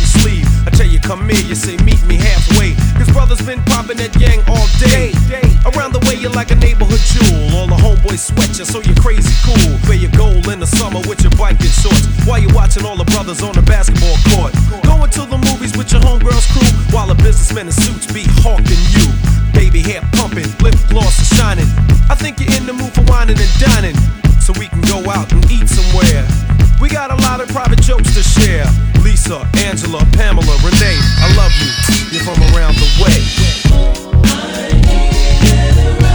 come here, you say meet me halfway. Cause brothers been popping that yang all day. Around the way, you're like a neighborhood jewel. All the homeboys sweat you, so you're crazy cool. Wear your gold in the summer with your biking shorts. While you're watching all the brothers on the basketball court. Going to the movies with your homegirls crew. While the businessmen in suits be hawking you. Baby hair pumping, lip gloss is shining. I think you're in the mood for whining and dining so we can go out and eat somewhere. We got a lot of private jokes to share. Lisa, Angela, Pamela, Renee, I love you. You're from around the way. I Gangsta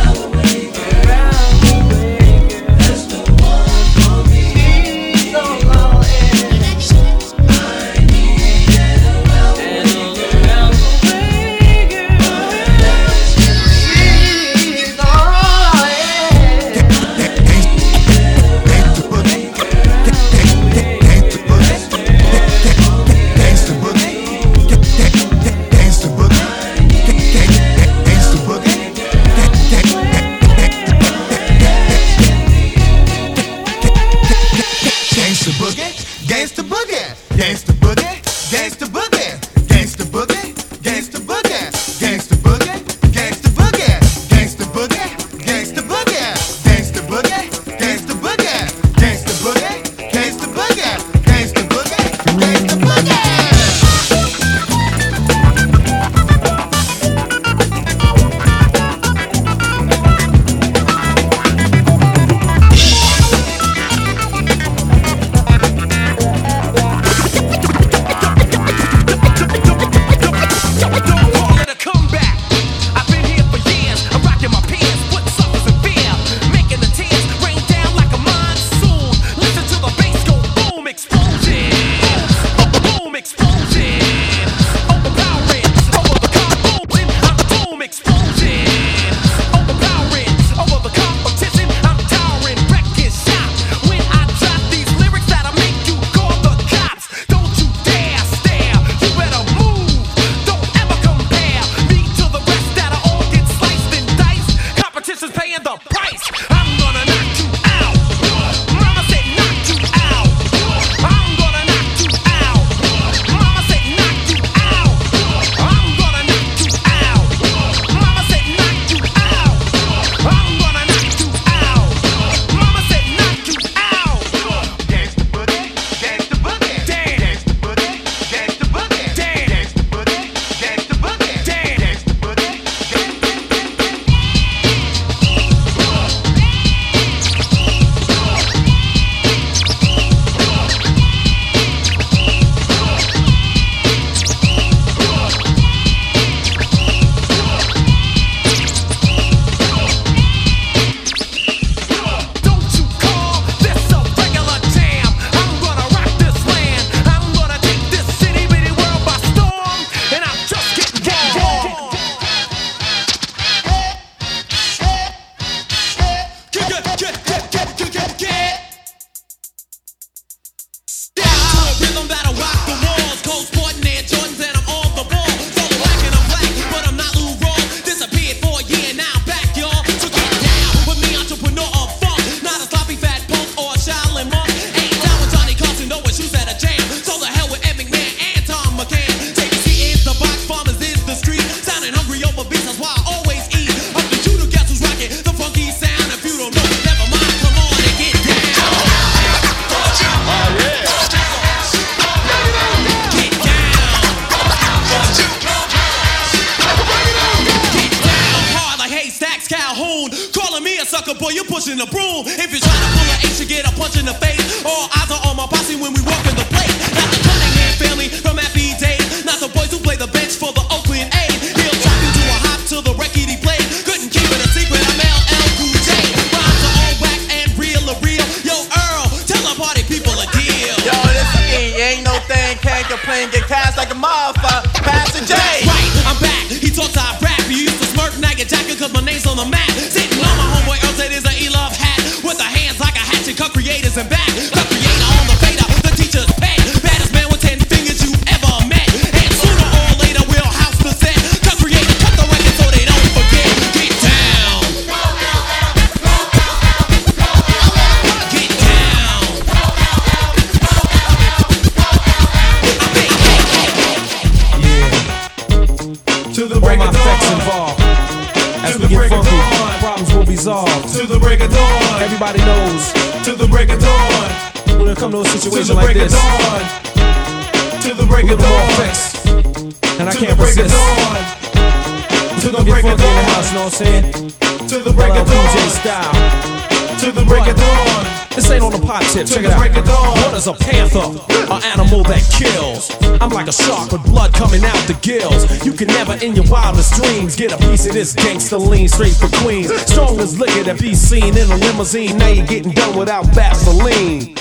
in your wildest dreams. Get a piece of this gangster lean straight for Queens. Strong as liquor that be seen in a limousine. Now you're getting done without Vaseline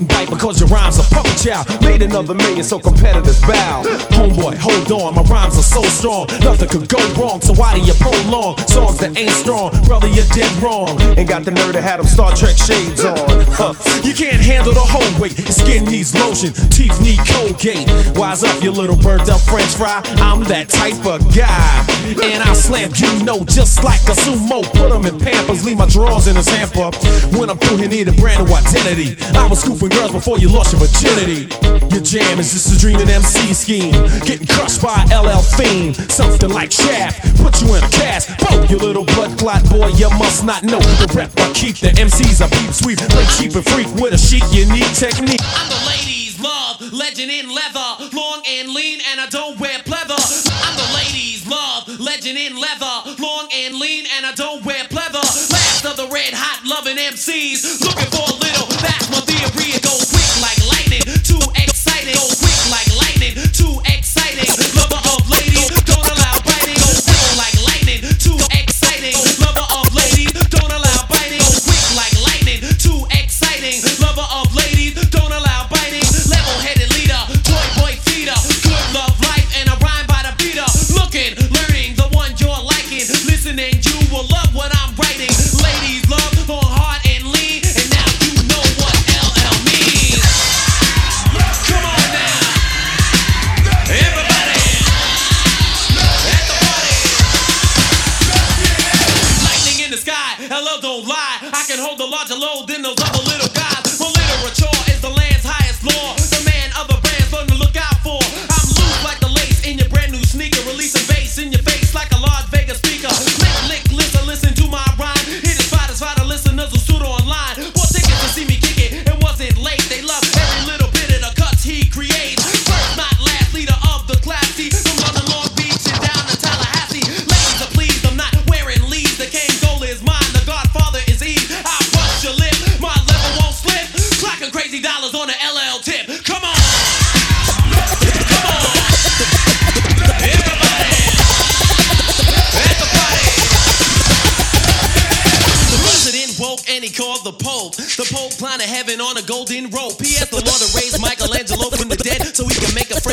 couldn't bite because your rhymes are puppet child. Made another million, so competitors bow. Homeboy, hold on, my rhymes are so strong. Nothing could go wrong, so why do you prolong songs that ain't strong? Brother, you're dead wrong. And got the nerve to have them Star Trek shades on. Huh. You can't handle the whole weight. Your skin needs lotion, teeth need Colgate. Wise up, you little burnt up French fry. I'm that type of guy. And I slam you know just like a sumo. Put them in pampers, leave my drawers in a hamper. When I'm through, he need a brand new identity. I was scooping girls before you lost your virginity. Your jam is just a dreaming MC scheme. Getting crushed by LL Fiend, something like Shaft. Put you in a cast, boom, you little blood clot boy, you must not know. The rep I keep, the MCs I peep. sweet. Play cheap and freak with a chic, unique technique. I'm the ladies' love, legend in leather, long and lean, and I don't wear pleather. I'm the ladies' love, legend in leather, long and lean, and I don't wear pleather. Last of the red hot loving MCs, looking for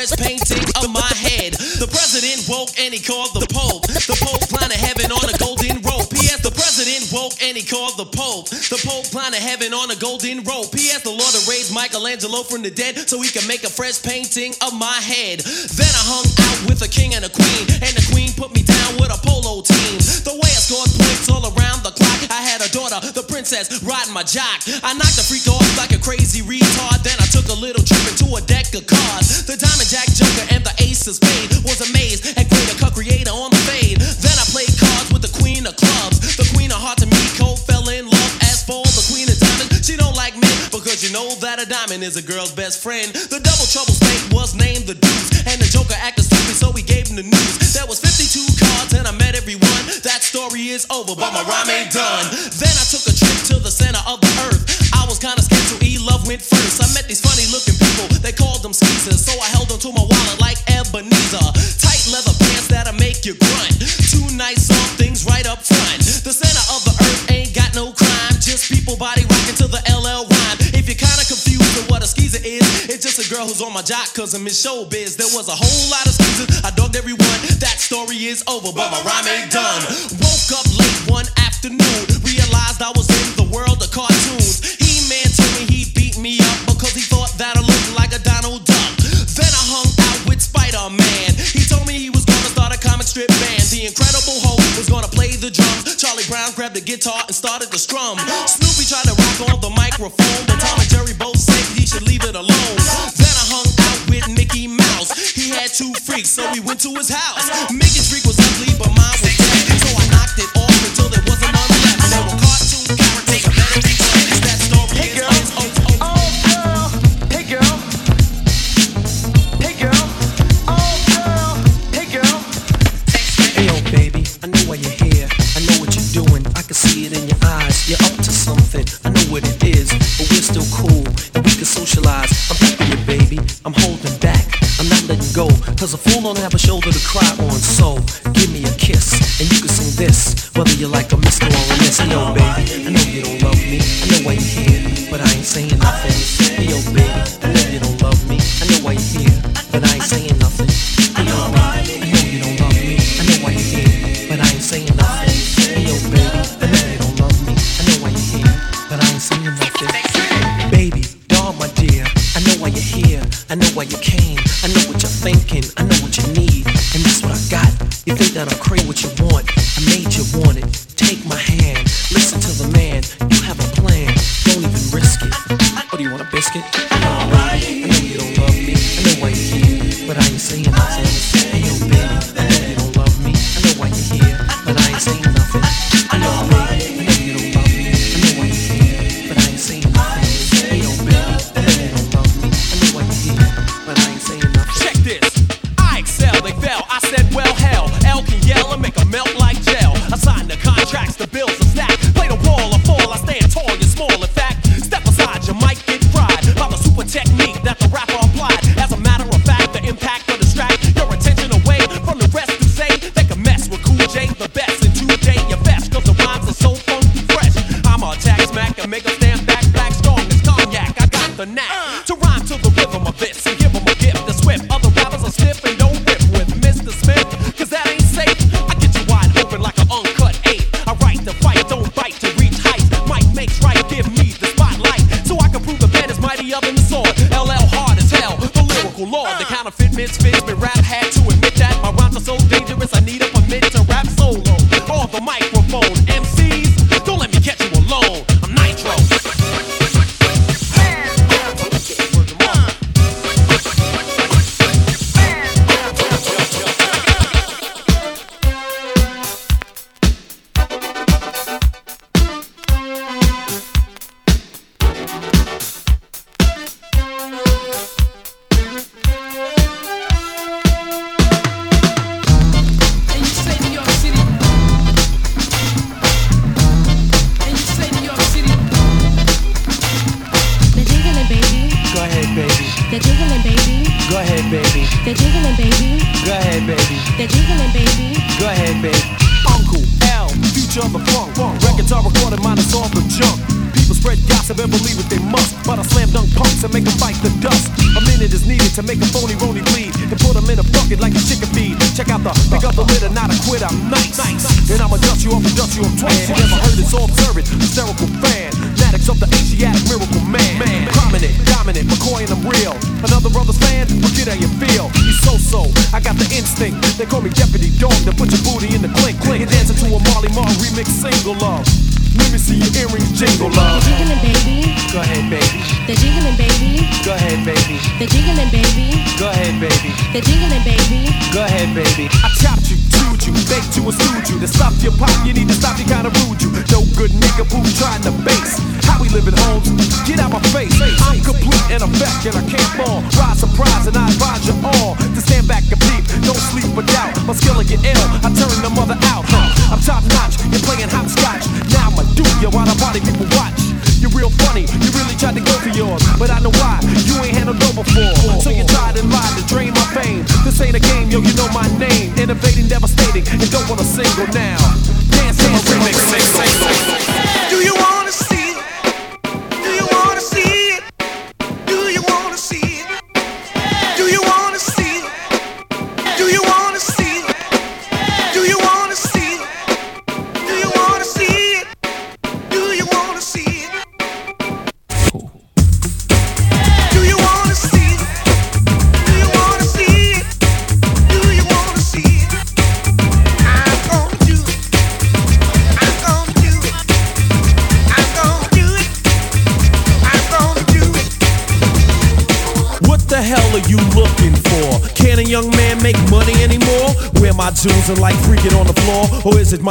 large painting of my head. The president woke and he called the Pope. The Pope climbed to heaven on a golden rope. P.S. The president woke and he called the Pope. The Pope climbed to heaven on a golden rope. P.S. The Lord raised Michelangelo from the dead so he can make a fresh painting of my head. Then I hung out with a king and a queen, and the queen put me down with a polo team. The way I scored points all around the clock, I had a daughter, the princess, riding my jock. I knocked the freak off like a crazy retard, then I took a little trip of cards. The Diamond Jack Joker and the Ace of Spades was amazed at greater Cut Creator on the fade. Then I played cards with the Queen of Clubs. The Queen of Hearts and me cold fell in love. As for the Queen of Diamonds, she don't like me because you know that a diamond is a girl's best friend. The double trouble spade was named the Deuce, and the Joker acted stupid, so we gave him the news. There was 52 cards and I met everyone. That story is over, but my rhyme ain't done. jock cousin in showbiz. There was a whole lot of squeezes. I dogged everyone. That story is over, but my rhyme ain't done. Woke up late one afternoon, realized I was in the world of cartoons. He man told me he beat me up because he thought that I looked like a Donald Duck. Then I hung out with Spider Man. He told me he was gonna start a comic strip band. The Incredible Hulk was gonna play the drums. Charlie Brown grabbed the guitar and started to strum. so we went to his house.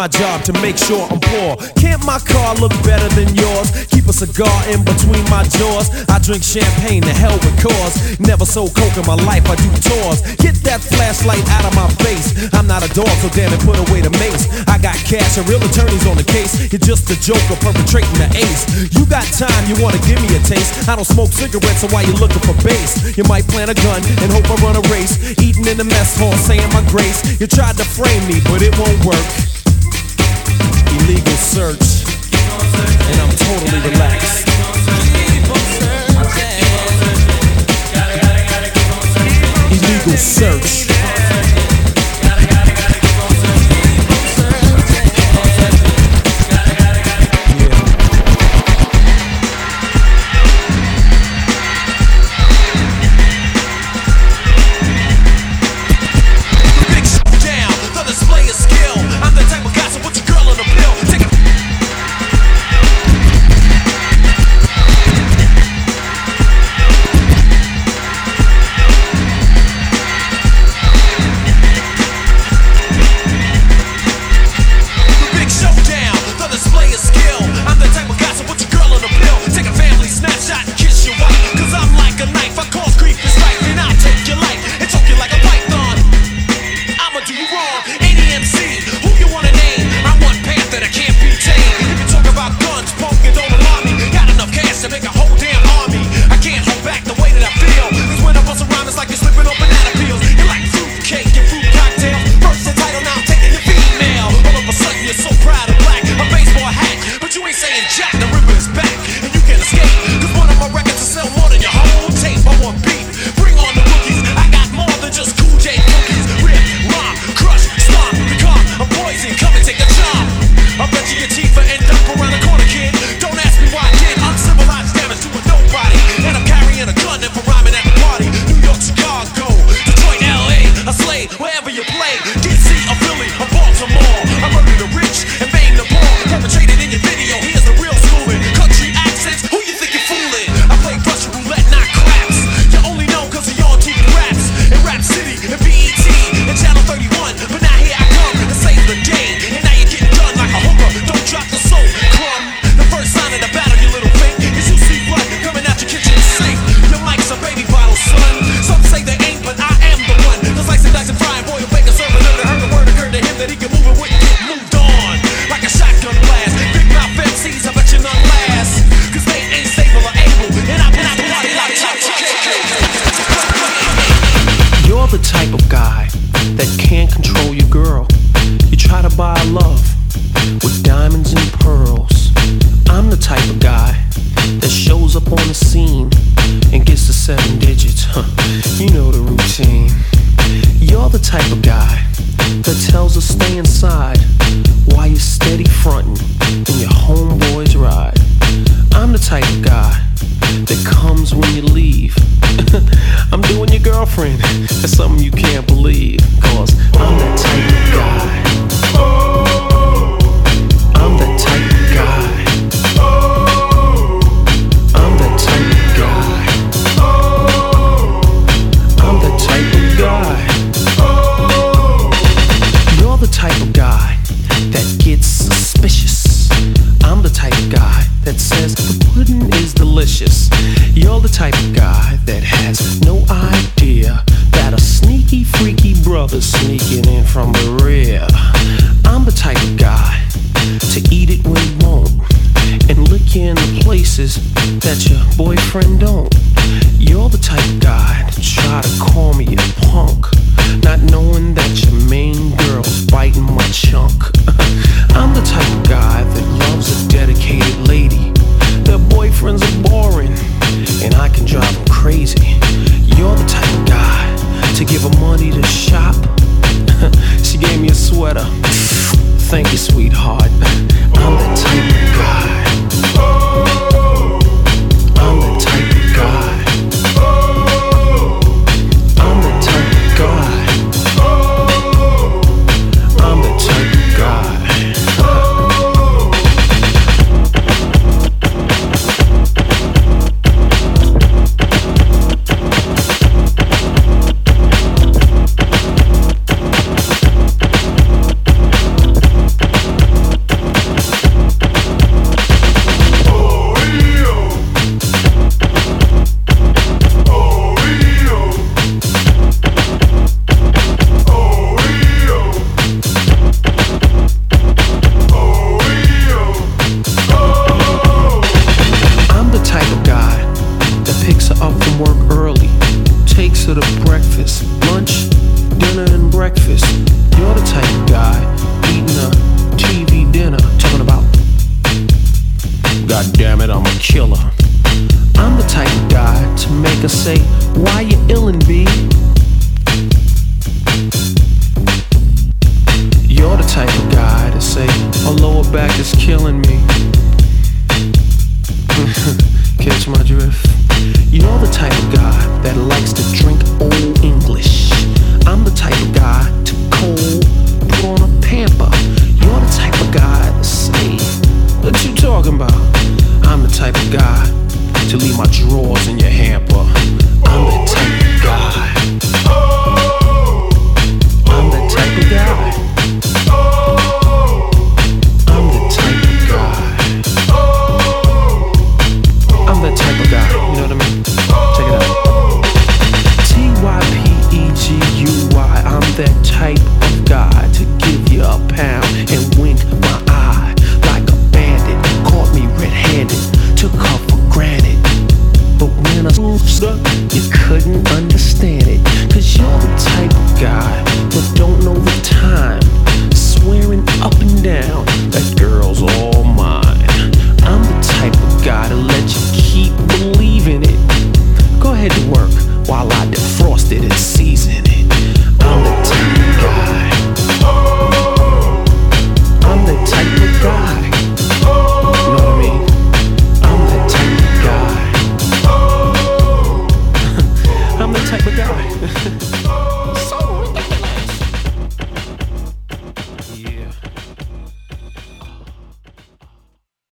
my job to make sure I'm poor. Can't my car look better than yours? Keep a cigar in between my jaws. I drink champagne to hell with Coors. Never sold coke in my life, I do tours. Get that flashlight out of my face. I'm not a dog, so damn it, put away the mace. I got cash and real attorneys on the case. You're just a joker perpetrating the ace. You got time, you wanna give me a taste. I don't smoke cigarettes, so why you looking for base? You might plant a gun and hope I run a race. Eating in the mess hall, saying my grace. You tried to frame me, but it won't work legal search, and I'm totally relaxed. Illegal search. I'm the type of guy to eat it when you won't and look in the places that your boyfriend don't. You're the type of guy